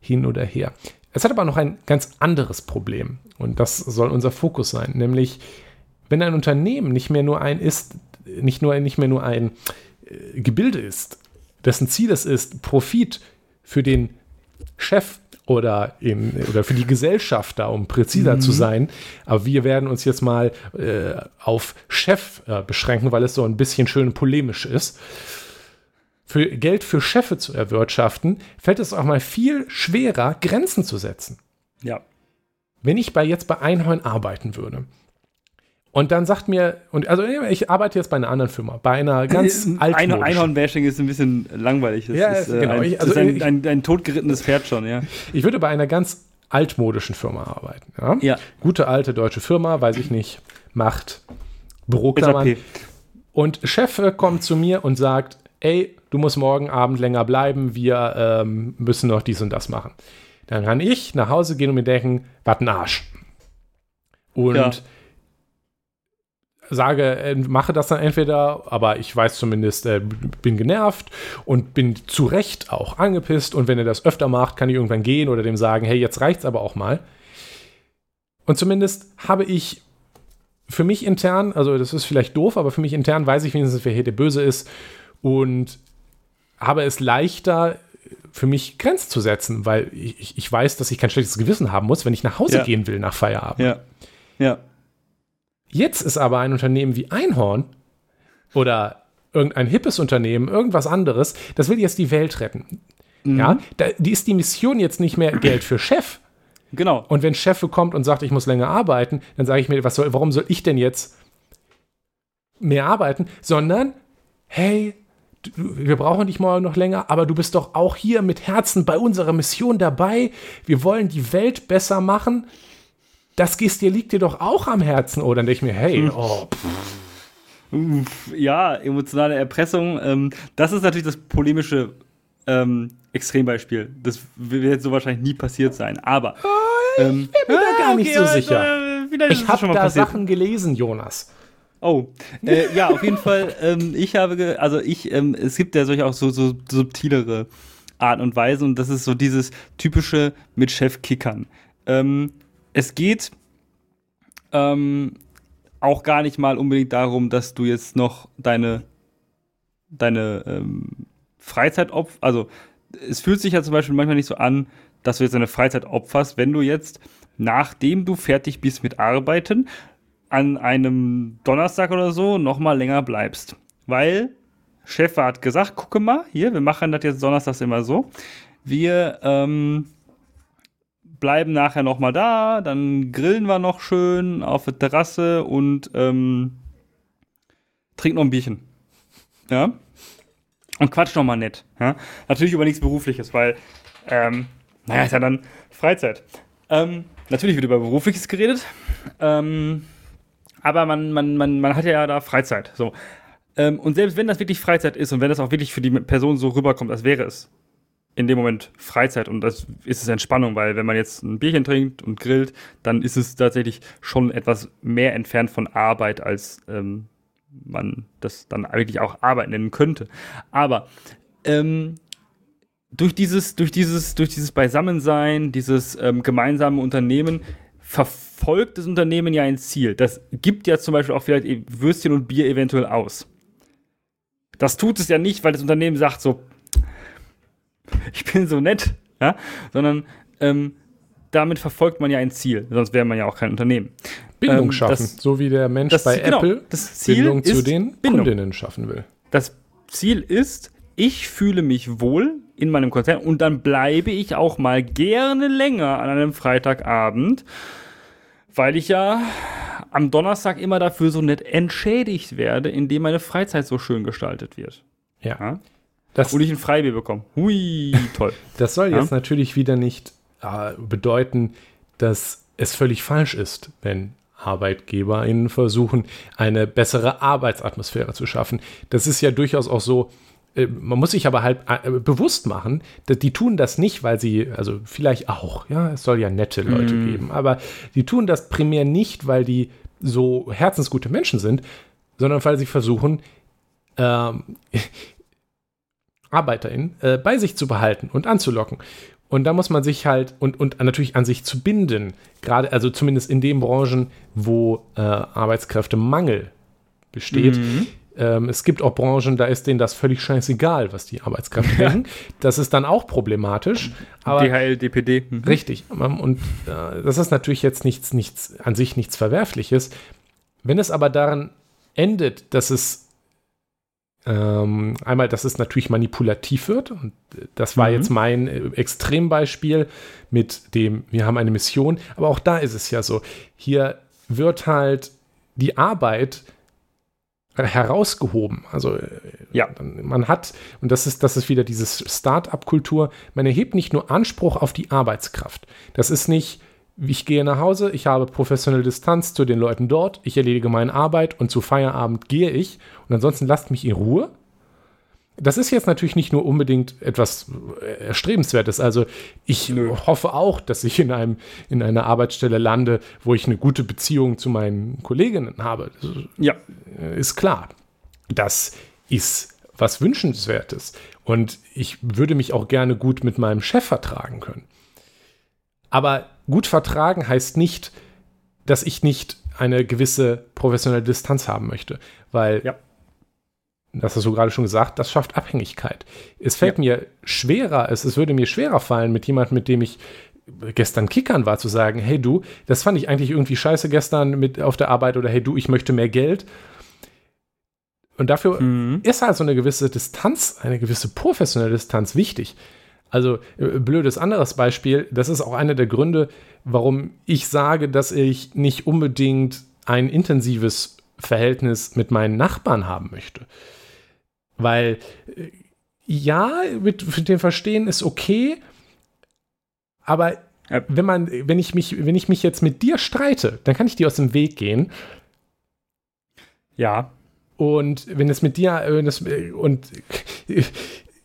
hin oder her. Es hat aber noch ein ganz anderes Problem und das soll unser Fokus sein, nämlich wenn ein Unternehmen nicht mehr nur ein ist, nicht nur nicht mehr nur ein äh, Gebilde ist, dessen Ziel es ist, Profit für den Chef oder, in, oder für die Gesellschaft da, um präziser mhm. zu sein. Aber wir werden uns jetzt mal äh, auf Chef äh, beschränken, weil es so ein bisschen schön polemisch ist. Für Geld für Chefe zu erwirtschaften, fällt es auch mal viel schwerer, Grenzen zu setzen.
Ja.
Wenn ich bei jetzt bei Einhorn arbeiten würde, und dann sagt mir, und also ich arbeite jetzt bei einer anderen Firma, bei einer ganz
äh, alten. Einhorn-Bashing ist ein bisschen langweilig.
Das ja, ist, äh, genau.
Ein,
ich,
also ein, ein, ein, totgerittenes Pferd schon, ja.
Ich würde bei einer ganz altmodischen Firma arbeiten. Ja?
ja.
Gute alte deutsche Firma, weiß ich nicht, macht Büroklammern. Und Chef kommt zu mir und sagt, ey, du musst morgen Abend länger bleiben, wir ähm, müssen noch dies und das machen. Dann kann ich nach Hause gehen und mir denken, was ein Arsch. Und ja sage, äh, mache das dann entweder, aber ich weiß zumindest, äh, bin genervt und bin zu Recht auch angepisst und wenn er das öfter macht, kann ich irgendwann gehen oder dem sagen, hey, jetzt reicht's aber auch mal. Und zumindest habe ich für mich intern, also das ist vielleicht doof, aber für mich intern weiß ich wenigstens, wer hier der Böse ist und habe es leichter für mich Grenzen zu setzen, weil ich, ich weiß, dass ich kein schlechtes Gewissen haben muss, wenn ich nach Hause ja. gehen will nach Feierabend.
Ja. Ja.
Jetzt ist aber ein Unternehmen wie Einhorn oder irgendein hippes Unternehmen, irgendwas anderes, das will jetzt die Welt retten. Mhm. Ja, da, die ist die Mission jetzt nicht mehr Geld für Chef.
Genau.
Und wenn Chef kommt und sagt, ich muss länger arbeiten, dann sage ich mir, was soll, warum soll ich denn jetzt mehr arbeiten? Sondern, hey, wir brauchen dich morgen noch länger, aber du bist doch auch hier mit Herzen bei unserer Mission dabei. Wir wollen die Welt besser machen das gehst dir, liegt dir doch auch am Herzen. Dann denke ich mir, hey, hm. oh,
Ja, emotionale Erpressung. Ähm, das ist natürlich das polemische ähm, Extrembeispiel. Das wird so wahrscheinlich nie passiert sein. Aber.
Ich ähm, bin mir da gar nicht okay, so sicher. Äh, ich habe da passiert. Sachen gelesen, Jonas.
Oh, äh, ja, auf jeden Fall. Ähm, ich habe, also ich, ähm, es gibt ja solche auch so, so subtilere Arten und Weisen und das ist so dieses typische mit Chef kickern. Ähm, es geht ähm, auch gar nicht mal unbedingt darum, dass du jetzt noch deine, deine ähm, Freizeit opferst. Also, es fühlt sich ja zum Beispiel manchmal nicht so an, dass du jetzt deine Freizeit opferst, wenn du jetzt, nachdem du fertig bist mit Arbeiten, an einem Donnerstag oder so nochmal länger bleibst. Weil Chef hat gesagt, gucke mal, hier, wir machen das jetzt donnerstags immer so. Wir ähm, bleiben nachher noch mal da, dann grillen wir noch schön auf der Terrasse und ähm, trinken noch ein Bierchen. Ja? Und quatsch noch mal nett. Ja? Natürlich über nichts Berufliches, weil, ähm, naja, ist ja dann Freizeit. Ähm, natürlich wird über Berufliches geredet, ähm, aber man, man, man, man hat ja da Freizeit. So. Ähm, und selbst wenn das wirklich Freizeit ist und wenn das auch wirklich für die Person so rüberkommt, als wäre es in dem Moment Freizeit und das ist es Entspannung, weil wenn man jetzt ein Bierchen trinkt und grillt, dann ist es tatsächlich schon etwas mehr entfernt von Arbeit, als ähm, man das dann wirklich auch Arbeit nennen könnte. Aber ähm, durch dieses, durch dieses, durch dieses Beisammensein, dieses ähm, gemeinsame Unternehmen verfolgt das Unternehmen ja ein Ziel. Das gibt ja zum Beispiel auch vielleicht Würstchen und Bier eventuell aus. Das tut es ja nicht, weil das Unternehmen sagt so, ich bin so nett, ja, sondern ähm, damit verfolgt man ja ein Ziel, sonst wäre man ja auch kein Unternehmen.
Bindung ähm, schaffen, das, so wie der Mensch das, bei genau, Apple Bindung zu den Bindung. Kundinnen schaffen will.
Das Ziel ist, ich fühle mich wohl in meinem Konzern und dann bleibe ich auch mal gerne länger an einem Freitagabend, weil ich ja am Donnerstag immer dafür so nett entschädigt werde, indem meine Freizeit so schön gestaltet wird.
Ja. ja?
Das, und ich ein Freibier bekomme. Hui, toll.
das soll ja? jetzt natürlich wieder nicht äh, bedeuten, dass es völlig falsch ist, wenn ArbeitgeberInnen versuchen, eine bessere Arbeitsatmosphäre zu schaffen. Das ist ja durchaus auch so, äh, man muss sich aber halt äh, bewusst machen, dass die tun das nicht, weil sie, also vielleicht auch, ja, es soll ja nette Leute mm. geben, aber die tun das primär nicht, weil die so herzensgute Menschen sind, sondern weil sie versuchen, ähm, ArbeiterInnen äh, bei sich zu behalten und anzulocken. Und da muss man sich halt und, und natürlich an sich zu binden, gerade, also zumindest in den Branchen, wo äh, Arbeitskräftemangel besteht. Mhm. Ähm, es gibt auch Branchen, da ist denen das völlig scheißegal, was die Arbeitskräfte denken. Das ist dann auch problematisch.
Aber DHL, DPD.
Mhm. Richtig. Und äh, das ist natürlich jetzt nichts, nichts, an sich nichts Verwerfliches. Wenn es aber daran endet, dass es ähm, einmal, dass es natürlich manipulativ wird. Und das war mhm. jetzt mein äh, Extrembeispiel mit dem, wir haben eine Mission. Aber auch da ist es ja so. Hier wird halt die Arbeit herausgehoben. Also äh, ja. man hat, und das ist, das ist wieder dieses Start-up-Kultur, man erhebt nicht nur Anspruch auf die Arbeitskraft. Das ist nicht, ich gehe nach Hause, ich habe professionelle Distanz zu den Leuten dort, ich erledige meine Arbeit und zu Feierabend gehe ich und ansonsten lasst mich in Ruhe. Das ist jetzt natürlich nicht nur unbedingt etwas Erstrebenswertes. Also ich Nö. hoffe auch, dass ich in, einem, in einer Arbeitsstelle lande, wo ich eine gute Beziehung zu meinen Kolleginnen habe. Ja. Ist klar. Das ist was Wünschenswertes. Und ich würde mich auch gerne gut mit meinem Chef vertragen können. Aber gut vertragen heißt nicht, dass ich nicht eine gewisse professionelle Distanz haben möchte, weil ja. das hast du gerade schon gesagt, das schafft Abhängigkeit. Es fällt ja. mir schwerer, es, es würde mir schwerer fallen, mit jemandem, mit dem ich gestern kickern war, zu sagen, hey du, das fand ich eigentlich irgendwie scheiße gestern mit auf der Arbeit oder hey du, ich möchte mehr Geld. Und dafür mhm. ist halt so eine gewisse Distanz, eine gewisse professionelle Distanz wichtig. Also, äh, blödes anderes Beispiel, das ist auch einer der Gründe, warum ich sage, dass ich nicht unbedingt ein intensives Verhältnis mit meinen Nachbarn haben möchte. Weil, äh, ja, mit, dem Verstehen ist okay, aber wenn man, wenn ich mich, wenn ich mich jetzt mit dir streite, dann kann ich dir aus dem Weg gehen.
Ja.
Und wenn es mit dir, wenn es, und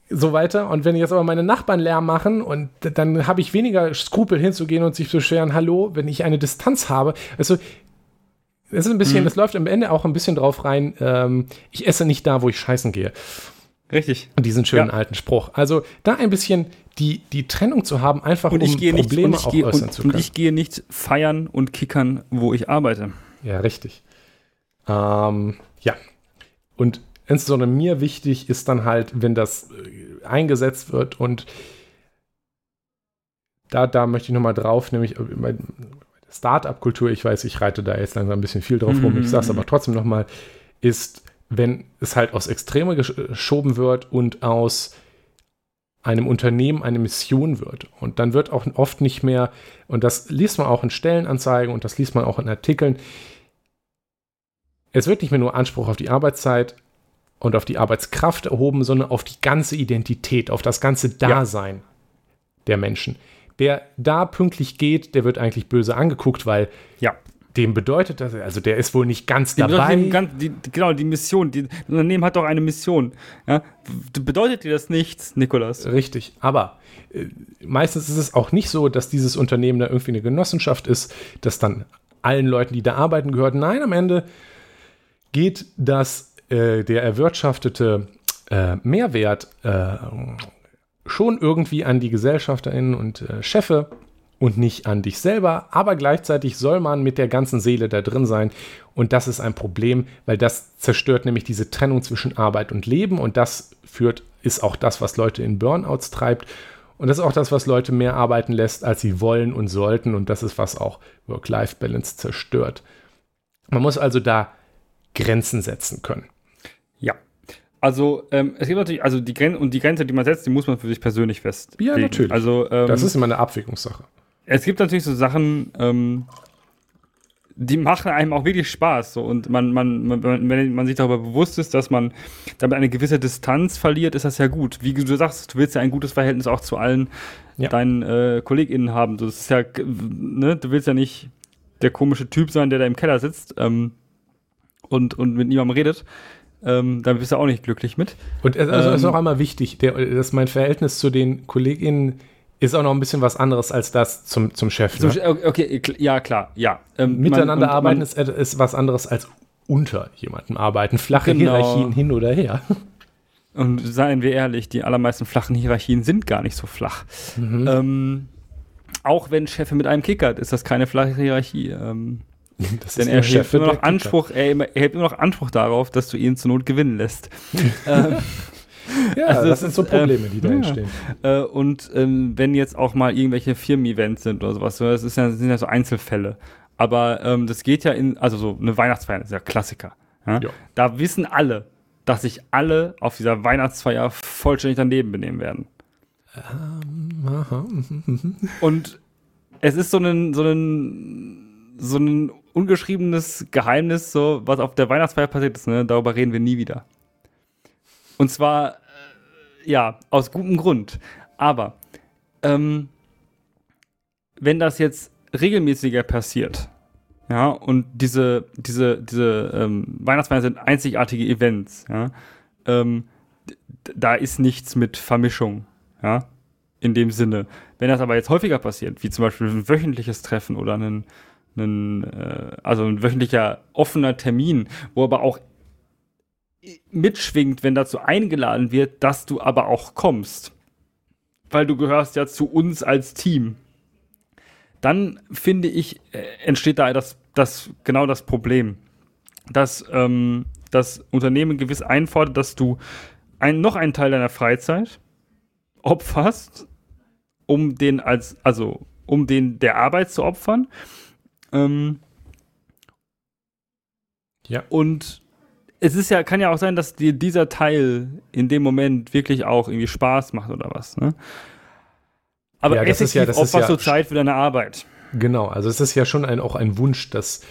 so weiter. Und wenn jetzt aber meine Nachbarn Lärm machen und dann habe ich weniger Skrupel hinzugehen und sich zu scheren, hallo, wenn ich eine Distanz habe. Also, es ist ein bisschen, mhm. das läuft am Ende auch ein bisschen drauf rein, ähm, ich esse nicht da, wo ich scheißen gehe.
Richtig.
Und diesen schönen ja. alten Spruch. Also da ein bisschen die, die Trennung zu haben, einfach
und um
Probleme
nicht, auch gehe, äußern und, zu können. Und ich gehe nicht feiern und kickern, wo ich arbeite.
Ja, richtig. Ähm, ja. Und Insbesondere mir wichtig ist dann halt, wenn das äh, eingesetzt wird und da, da möchte ich nochmal drauf, nämlich äh, Startup-Kultur, ich weiß, ich reite da jetzt langsam ein bisschen viel drauf rum, ich sage es aber trotzdem nochmal, ist, wenn es halt aus Extreme geschoben wird und aus einem Unternehmen eine Mission wird. Und dann wird auch oft nicht mehr, und das liest man auch in Stellenanzeigen und das liest man auch in Artikeln, es wird nicht mehr nur Anspruch auf die Arbeitszeit, und auf die Arbeitskraft erhoben, sondern auf die ganze Identität, auf das ganze Dasein ja. der Menschen. Wer da pünktlich geht, der wird eigentlich böse angeguckt, weil ja. dem bedeutet das, also der ist wohl nicht ganz die dabei.
Ganz, die, genau, die Mission, die, das Unternehmen hat doch eine Mission. Ja? Bedeutet dir das nichts, Nikolas?
Richtig, aber äh, meistens ist es auch nicht so, dass dieses Unternehmen da irgendwie eine Genossenschaft ist, das dann allen Leuten, die da arbeiten, gehört. Nein, am Ende geht das äh, der erwirtschaftete äh, Mehrwert äh, schon irgendwie an die GesellschafterInnen und äh, Chefe und nicht an dich selber, aber gleichzeitig soll man mit der ganzen Seele da drin sein. Und das ist ein Problem, weil das zerstört nämlich diese Trennung zwischen Arbeit und Leben. Und das führt, ist auch das, was Leute in Burnouts treibt. Und das ist auch das, was Leute mehr arbeiten lässt, als sie wollen und sollten. Und das ist, was auch Work-Life-Balance zerstört. Man muss also da Grenzen setzen können.
Also, ähm, es gibt natürlich, also die Grenze, und die Grenze, die man setzt, die muss man für sich persönlich festlegen.
Ja, natürlich.
Also,
ähm, das ist immer eine Abwägungssache.
Es gibt natürlich so Sachen, ähm, die machen einem auch wirklich Spaß. So. Und man, man, man, wenn man sich darüber bewusst ist, dass man damit eine gewisse Distanz verliert, ist das ja gut. Wie du sagst, du willst ja ein gutes Verhältnis auch zu allen ja. deinen äh, KollegInnen haben. Das ist ja, ne, du willst ja nicht der komische Typ sein, der da im Keller sitzt ähm, und, und mit niemandem redet. Ähm, da bist du auch nicht glücklich mit.
Und es also ähm, ist auch einmal wichtig, der, dass mein Verhältnis zu den KollegInnen ist auch noch ein bisschen was anderes als das zum, zum Chef.
Ne? Okay, ja, klar, ja.
Ähm, Miteinander man, arbeiten man, ist, ist was anderes als unter jemandem arbeiten. Flache genau. Hierarchien hin oder her.
Und seien wir ehrlich, die allermeisten flachen Hierarchien sind gar nicht so flach. Mhm. Ähm, auch wenn Chef mit einem kickert, ist das keine flache Hierarchie. Ähm, denn er hebt, immer noch Anspruch, er, er hebt immer noch Anspruch darauf, dass du ihn zur Not gewinnen lässt. ähm,
ja, also das sind so Probleme, äh, die da entstehen.
Äh, und ähm, wenn jetzt auch mal irgendwelche Firmen-Events sind oder sowas, das, ist ja, das sind ja so Einzelfälle. Aber ähm, das geht ja in, also so eine Weihnachtsfeier, das ist ja Klassiker. Ja? Ja. Da wissen alle, dass sich alle auf dieser Weihnachtsfeier vollständig daneben benehmen werden. Ähm, aha. Und es ist so ein, so ein, so ein ungeschriebenes Geheimnis, so was auf der Weihnachtsfeier passiert ist. Ne? Darüber reden wir nie wieder. Und zwar, äh, ja, aus gutem Grund. Aber ähm, wenn das jetzt regelmäßiger passiert, ja, und diese, diese, diese ähm, Weihnachtsfeiern sind einzigartige Events, ja, ähm, da ist nichts mit Vermischung, ja, in dem Sinne. Wenn das aber jetzt häufiger passiert, wie zum Beispiel ein wöchentliches Treffen oder ein, ein äh, also ein wöchentlicher offener Termin, wo aber auch mitschwingt, wenn dazu eingeladen wird, dass du aber auch kommst. Weil du gehörst ja zu uns als Team. Dann finde ich, äh, entsteht da das, das, genau das Problem, dass ähm, das Unternehmen gewiss einfordert, dass du ein, noch einen Teil deiner Freizeit opferst, um den als, also um den der Arbeit zu opfern. Ähm, ja. Und es ist ja, kann ja auch sein, dass dir dieser Teil in dem Moment wirklich auch irgendwie Spaß macht oder was. Ne? Aber ja, das ist ja, das ist ja, Zeit für deine Arbeit.
Genau, also es ist ja schon ein, auch ein Wunsch, dass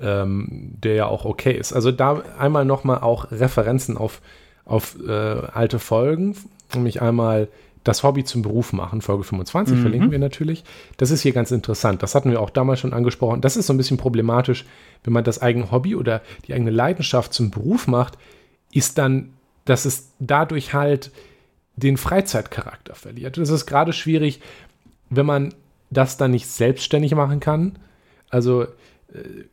ähm, der ja auch okay ist. Also da einmal nochmal auch Referenzen auf, auf äh, alte Folgen, nämlich einmal das Hobby zum Beruf machen, Folge 25 mhm. verlinken wir natürlich. Das ist hier ganz interessant. Das hatten wir auch damals schon angesprochen. Das ist so ein bisschen problematisch, wenn man das eigene Hobby oder die eigene Leidenschaft zum Beruf macht, ist dann, dass es dadurch halt den Freizeitcharakter verliert. Das ist gerade schwierig, wenn man das dann nicht selbstständig machen kann. Also äh,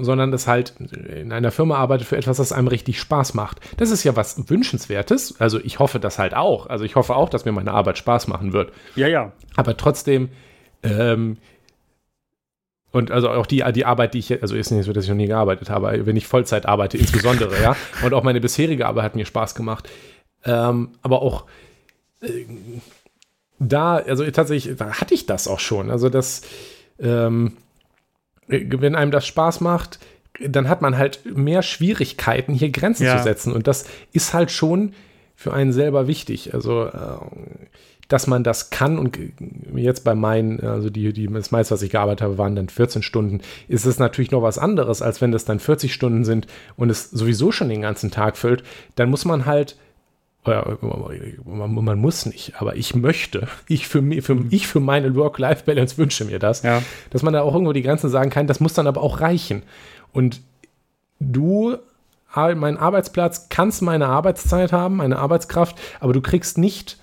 sondern das halt in einer Firma arbeitet für etwas, das einem richtig Spaß macht. Das ist ja was Wünschenswertes. Also ich hoffe das halt auch. Also ich hoffe auch, dass mir meine Arbeit Spaß machen wird.
Ja, ja.
Aber trotzdem, ähm, und also auch die, die Arbeit, die ich, also ist nicht so, dass ich noch nie gearbeitet habe, wenn ich Vollzeit arbeite, insbesondere, ja. Und auch meine bisherige Arbeit hat mir Spaß gemacht. Ähm, aber auch äh, da, also tatsächlich, da hatte ich das auch schon. Also das, ähm, wenn einem das Spaß macht, dann hat man halt mehr Schwierigkeiten, hier Grenzen ja. zu setzen. Und das ist halt schon für einen selber wichtig. Also, äh, dass man das kann und jetzt bei meinen, also die, die, das meiste, was ich gearbeitet habe, waren dann 14 Stunden, ist es natürlich noch was anderes, als wenn das dann 40 Stunden sind und es sowieso schon den ganzen Tag füllt. Dann muss man halt man, man, muss nicht, aber ich möchte, ich für, mich, für, mhm. ich für meine Work-Life-Balance wünsche mir das, ja. dass man da auch irgendwo die Grenzen sagen kann, das muss dann aber auch reichen. Und du, mein Arbeitsplatz, kannst meine Arbeitszeit haben, meine Arbeitskraft, aber du kriegst nicht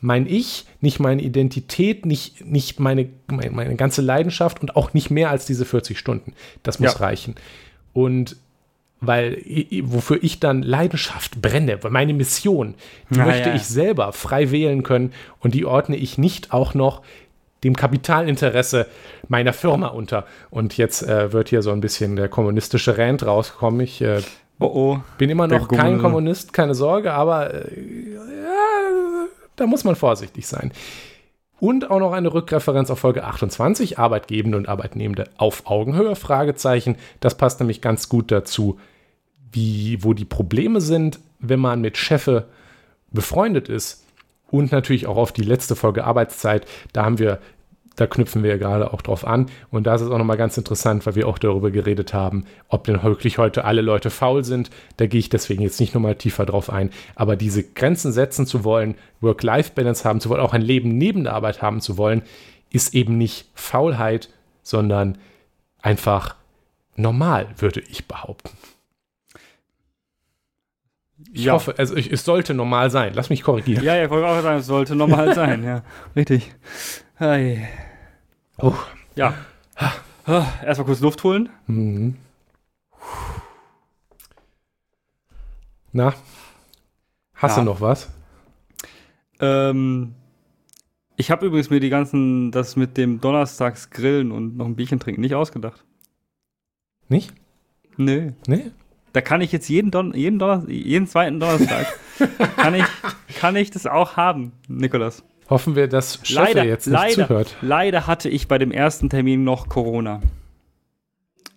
mein Ich, nicht meine Identität, nicht, nicht meine, meine, meine ganze Leidenschaft und auch nicht mehr als diese 40 Stunden. Das muss ja. reichen. Und weil wofür ich dann Leidenschaft brenne, meine Mission, die ah, möchte ja. ich selber frei wählen können und die ordne ich nicht auch noch dem Kapitalinteresse meiner Firma unter. Und jetzt äh, wird hier so ein bisschen der kommunistische Rand rauskommen. Ich äh, oh, oh. bin immer noch kein Kommunist, keine Sorge, aber äh, ja, da muss man vorsichtig sein. Und auch noch eine Rückreferenz auf Folge 28, Arbeitgebende und Arbeitnehmende auf Augenhöhe, Fragezeichen. Das passt nämlich ganz gut dazu, wie, wo die Probleme sind, wenn man mit Chefe befreundet ist. Und natürlich auch auf die letzte Folge Arbeitszeit. Da haben wir da knüpfen wir ja gerade auch drauf an. Und da ist es auch nochmal ganz interessant, weil wir auch darüber geredet haben, ob denn wirklich heute alle Leute faul sind. Da gehe ich deswegen jetzt nicht nochmal tiefer drauf ein. Aber diese Grenzen setzen zu wollen, Work-Life-Balance haben zu wollen, auch ein Leben neben der Arbeit haben zu wollen, ist eben nicht Faulheit, sondern einfach normal, würde ich behaupten. Ich ja. hoffe, also ich, es sollte normal sein. Lass mich korrigieren.
Ja, ja, ich wollte auch sagen, es sollte normal sein. Ja, richtig. Hey. Oh. Ja. Erstmal kurz Luft holen. Mhm.
Na? Hast
Ja.
du noch was?
Ähm, ich habe übrigens mir die ganzen, das mit dem Donnerstags grillen und noch ein Bierchen trinken nicht ausgedacht.
Nicht?
Nö.
Nee?
Da kann ich jetzt jeden, Don jeden, Donner jeden zweiten Donnerstag kann, ich, kann ich das auch haben, Nikolas.
Hoffen wir, dass
Leider,
jetzt nicht
leider,
zuhört.
leider hatte ich bei dem ersten Termin noch Corona.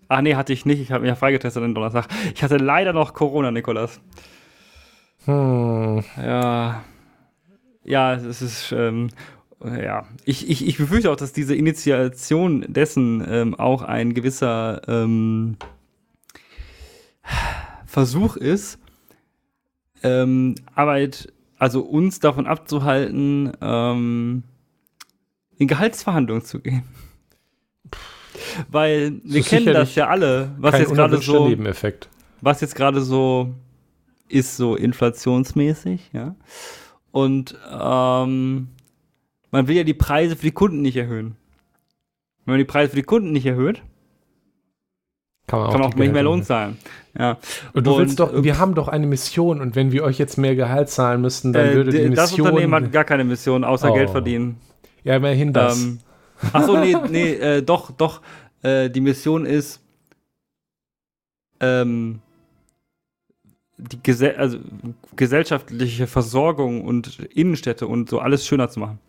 Ach nee, hatte ich nicht. Ich habe mich ja freigetestet am Donnerstag. Ich hatte leider noch Corona, Nikolas.
Hm.
Ja. Ja, es ist, ähm, ja. Ich, ich, ich befürchte auch, dass diese Initiation dessen ähm, auch ein gewisser ähm, Versuch ist, ähm, Arbeit, also uns davon abzuhalten, ähm, in Gehaltsverhandlungen zu gehen. Weil wir
ist
kennen das ja alle, was jetzt gerade so
Nebeneffekt.
was jetzt gerade so ist, so inflationsmäßig, ja. Und ähm, man will ja die Preise für die Kunden nicht erhöhen. Wenn man die Preise für die Kunden nicht erhöht,
Kann man auch,
kann auch nicht mehr Lohn zahlen. Ja.
Und du
Und,
willst doch,
äh,
wir haben doch eine Mission und wenn wir euch jetzt mehr Gehalt zahlen müssten, dann würde die
Äh, das
Mission.
Unternehmen hat gar keine Mission, außer
Oh.
Geld verdienen.
ja, immerhin das.
Ähm, ach so, nee, nee, äh, doch, doch. Äh, die Mission ist, ähm, die Gesell also, gesellschaftliche Versorgung und Innenstädte und so alles schöner zu machen.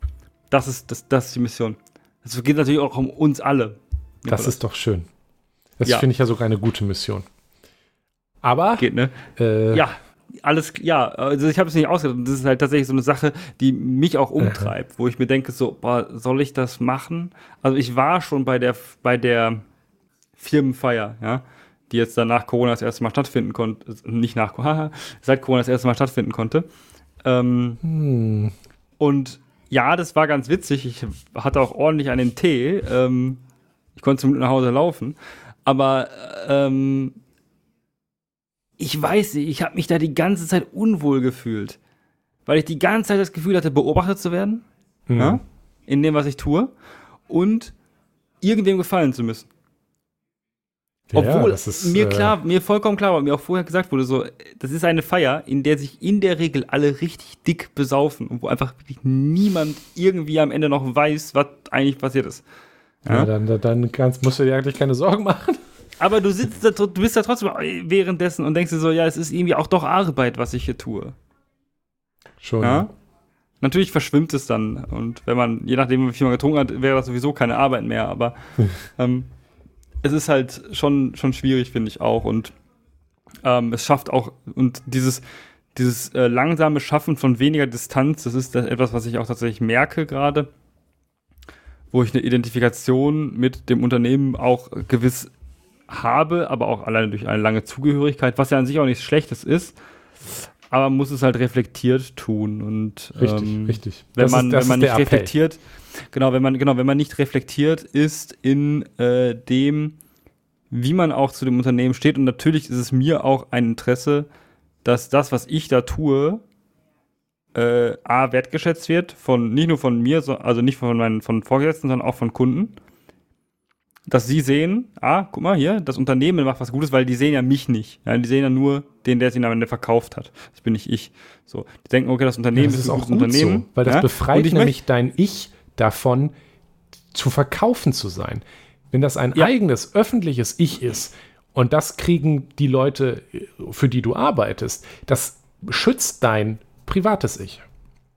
Das ist, das, das ist die Mission. Es geht natürlich auch um uns alle.
das ist doch schön. Das
Ja.
finde ich ja sogar eine gute Mission. Aber
geht, ne?
äh,
Ja, alles, ja, also ich habe es nicht ausgedacht. Das ist halt tatsächlich so eine Sache, die mich auch umtreibt, wo ich mir denke, so, boah, soll ich das machen? Also ich war schon bei der, bei der Firmenfeier, ja, die jetzt dann nach Corona das erste Mal stattfinden konnte, nicht nach Corona, seit Corona das erste Mal stattfinden konnte. Ähm,
hm,
und ja, das war ganz witzig. Ich hatte auch ordentlich einen Tee. Ähm, ich konnte zum Glück nach Hause laufen. Aber ähm, ich weiß nicht, ich habe mich da die ganze Zeit unwohl gefühlt. Weil ich die ganze Zeit das Gefühl hatte, beobachtet zu werden.
hm.
Ja, in dem, was ich tue. Und irgendwem gefallen zu müssen.
Ja,
Obwohl
ist,
mir
äh,
klar, mir vollkommen klar war, mir auch vorher gesagt wurde, so, das ist eine Feier, in der sich in der Regel alle richtig dick besaufen und wo einfach wirklich niemand irgendwie am Ende noch weiß, was eigentlich passiert ist.
Ja,
Ja?
dann, dann, kannst, musst du dir eigentlich keine Sorgen machen.
Aber du sitzt da, du bist da trotzdem währenddessen und denkst dir so, ja, es ist irgendwie auch doch Arbeit, was ich hier tue.
Schon.
Ja? Natürlich verschwimmt es dann und wenn man, je nachdem, wie viel man getrunken hat, wäre das sowieso keine Arbeit mehr, aber ähm, es ist halt schon, schon schwierig, finde ich auch und ähm, es schafft auch, und dieses, dieses äh, langsame Schaffen von weniger Distanz, das ist das etwas, was ich auch tatsächlich merke gerade, wo ich eine Identifikation mit dem Unternehmen auch gewiss habe, aber auch alleine durch eine lange Zugehörigkeit, was ja an sich auch nichts Schlechtes ist, aber man muss es halt reflektiert tun und
Richtig,
ähm,
richtig.
wenn
Das
man,
ist,
wenn man nicht reflektiert, genau, wenn man, genau, wenn man nicht reflektiert ist in äh, dem, wie man auch zu dem Unternehmen steht. Und natürlich ist es mir auch ein Interesse, dass das, was ich da tue, äh, A, wertgeschätzt wird, von nicht nur von mir, so, also nicht von meinen von Vorgesetzten, sondern auch von Kunden. Dass sie sehen, ah, guck mal hier, das Unternehmen macht was Gutes, weil die sehen ja mich nicht. Ja, die sehen ja nur den, der es ihnen am Ende verkauft hat. Das bin nicht ich. So, die denken, okay, das
Ja,
Unternehmen
das
ist
ist
ein
auch gut
Unternehmen.
so, weil das
ja?
Befreit
ich
nämlich dein Ich davon, zu verkaufen zu sein. Wenn das ein
Ja.
eigenes, öffentliches Ich ist und das kriegen die Leute, für die du arbeitest, das schützt dein privates Ich.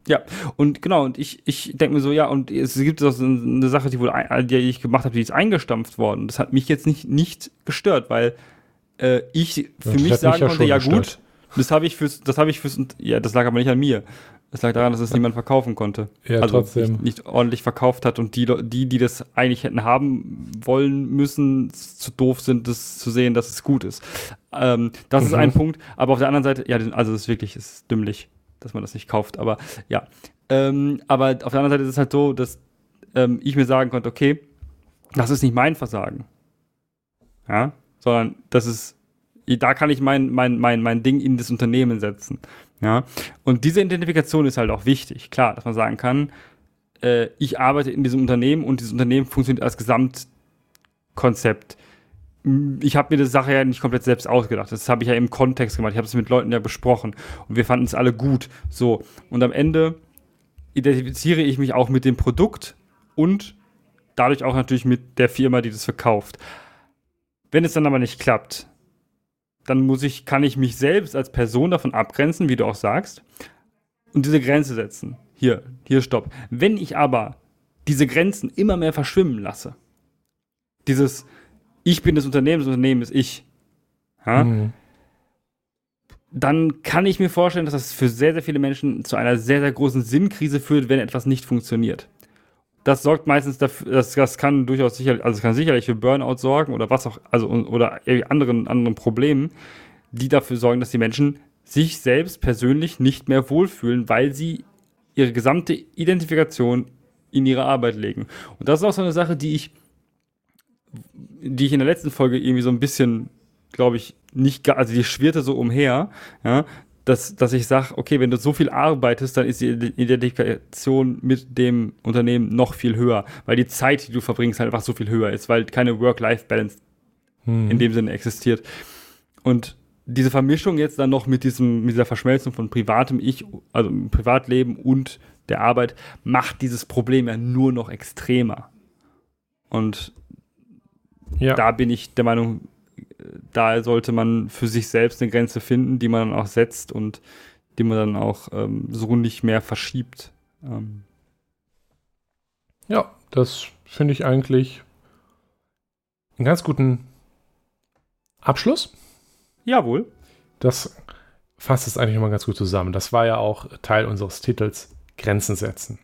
Ja, und genau, und ich, ich denke mir so, ja, und es gibt so eine Sache, die, wohl, die ich gemacht habe, die ist eingestampft worden. Das hat mich jetzt nicht, nicht gestört, weil äh, ich für
Das
mich
mich
sagen
ja
konnte, ja
gestört.
gut, das habe ich fürs, das habe ich fürs, ja, das lag aber nicht an mir. Das lag daran, dass es niemand verkaufen konnte.
Ja,
also
trotzdem.
Nicht, nicht ordentlich verkauft hat und die, die, die das eigentlich hätten haben wollen müssen, zu doof sind, das zu sehen, dass es gut ist. Ähm, das ist
Mhm.
ein Punkt, aber auf der anderen Seite, ja, also es ist wirklich, es ist dümmlich, dass man das nicht kauft, aber ja. Ähm, aber auf der anderen Seite ist es halt so, dass ähm, ich mir sagen konnte, okay, das ist nicht mein Versagen. Ja, sondern das ist, da kann ich mein, mein, mein, mein Ding in das Unternehmen setzen. Ja, und diese Identifikation ist halt auch wichtig. Klar, dass man sagen kann, äh, ich arbeite in diesem Unternehmen und dieses Unternehmen funktioniert als Gesamtkonzept. Ich habe mir die Sache ja nicht komplett selbst ausgedacht. Das habe ich ja im Kontext gemacht. Ich habe es mit Leuten ja besprochen und wir fanden es alle gut. So. Und am Ende identifiziere ich mich auch mit dem Produkt und dadurch auch natürlich mit der Firma, die das verkauft. Wenn es dann aber nicht klappt, dann muss ich, kann ich mich selbst als Person davon abgrenzen, wie du auch sagst, und diese Grenze setzen. Hier, hier stopp. Wenn ich aber diese Grenzen immer mehr verschwimmen lasse, dieses Ich bin das Unternehmen, das Unternehmen ist ich, ja, mhm. dann kann ich mir vorstellen, dass das für sehr, sehr viele Menschen zu einer sehr, sehr großen Sinnkrise führt, wenn etwas nicht funktioniert. Das sorgt meistens dafür, das, das kann durchaus sicherlich, also kann sicherlich für Burnout sorgen oder was auch, also oder anderen, anderen Problemen, die dafür sorgen, dass die Menschen sich selbst persönlich nicht mehr wohlfühlen, weil sie ihre gesamte Identifikation in ihre Arbeit legen. Und das ist auch so eine Sache, die ich, die ich in der letzten Folge irgendwie so ein bisschen, glaube ich, nicht, also die schwirrte so umher, ja, dass, dass ich sage, okay, wenn du so viel arbeitest, dann ist die Identifikation mit dem Unternehmen noch viel höher, weil die Zeit, die du verbringst, halt einfach so viel höher ist, weil keine Work-Life-Balance hm. in dem Sinne existiert. Und diese Vermischung jetzt dann noch mit diesem, mit dieser Verschmelzung von privatem Ich, also Privatleben und der Arbeit, macht dieses Problem ja nur noch extremer. Und ja. da bin ich der Meinung, da sollte man für sich selbst eine Grenze finden, die man dann auch setzt und die man dann auch ähm, so nicht mehr verschiebt. Ähm.
Ja, das finde ich eigentlich einen ganz guten Abschluss.
Jawohl.
Das fasst es eigentlich mal ganz gut zusammen. Das war ja auch Teil unseres Titels Grenzen setzen.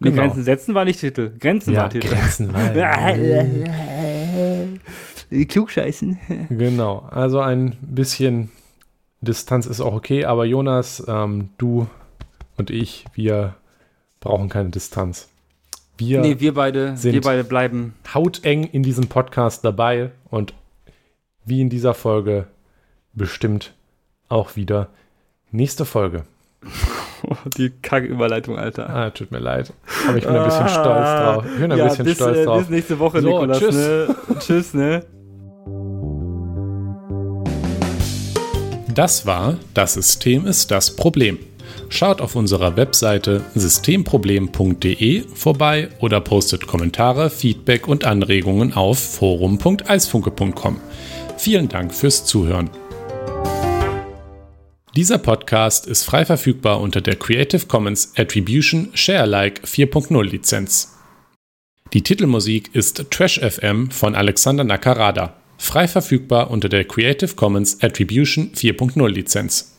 Genau. Grenzen setzen war nicht Titel. Grenzen ja, war Titel. Grenzen war. Klugscheißen.
genau. Also ein bisschen Distanz ist auch okay, aber Jonas, ähm, du und ich, wir brauchen keine Distanz.
Wir, nee, wir beide, sind wir beide bleiben
hauteng in diesem Podcast dabei und wie in dieser Folge bestimmt auch wieder nächste Folge.
Die Kack-Überleitung, Alter.
Ah, tut mir leid. Aber ich bin ein bisschen stolz drauf. Ich bin ein ja, bisschen bis, stolz äh, drauf. Bis
nächste Woche, so, Nikolas. Tschüss. Ne? tschüss, ne?
Das war Das System ist das Problem. Schaut auf unserer Webseite systemproblem.de vorbei oder postet Kommentare, Feedback und Anregungen auf forum.eisfunke.com. Vielen Dank fürs Zuhören. Dieser Podcast ist frei verfügbar unter der Creative Commons Attribution Sharealike 4.0 Lizenz. Die Titelmusik ist Trash FM von Alexander Nakarada, frei verfügbar unter der Creative Commons Attribution 4.0 Lizenz.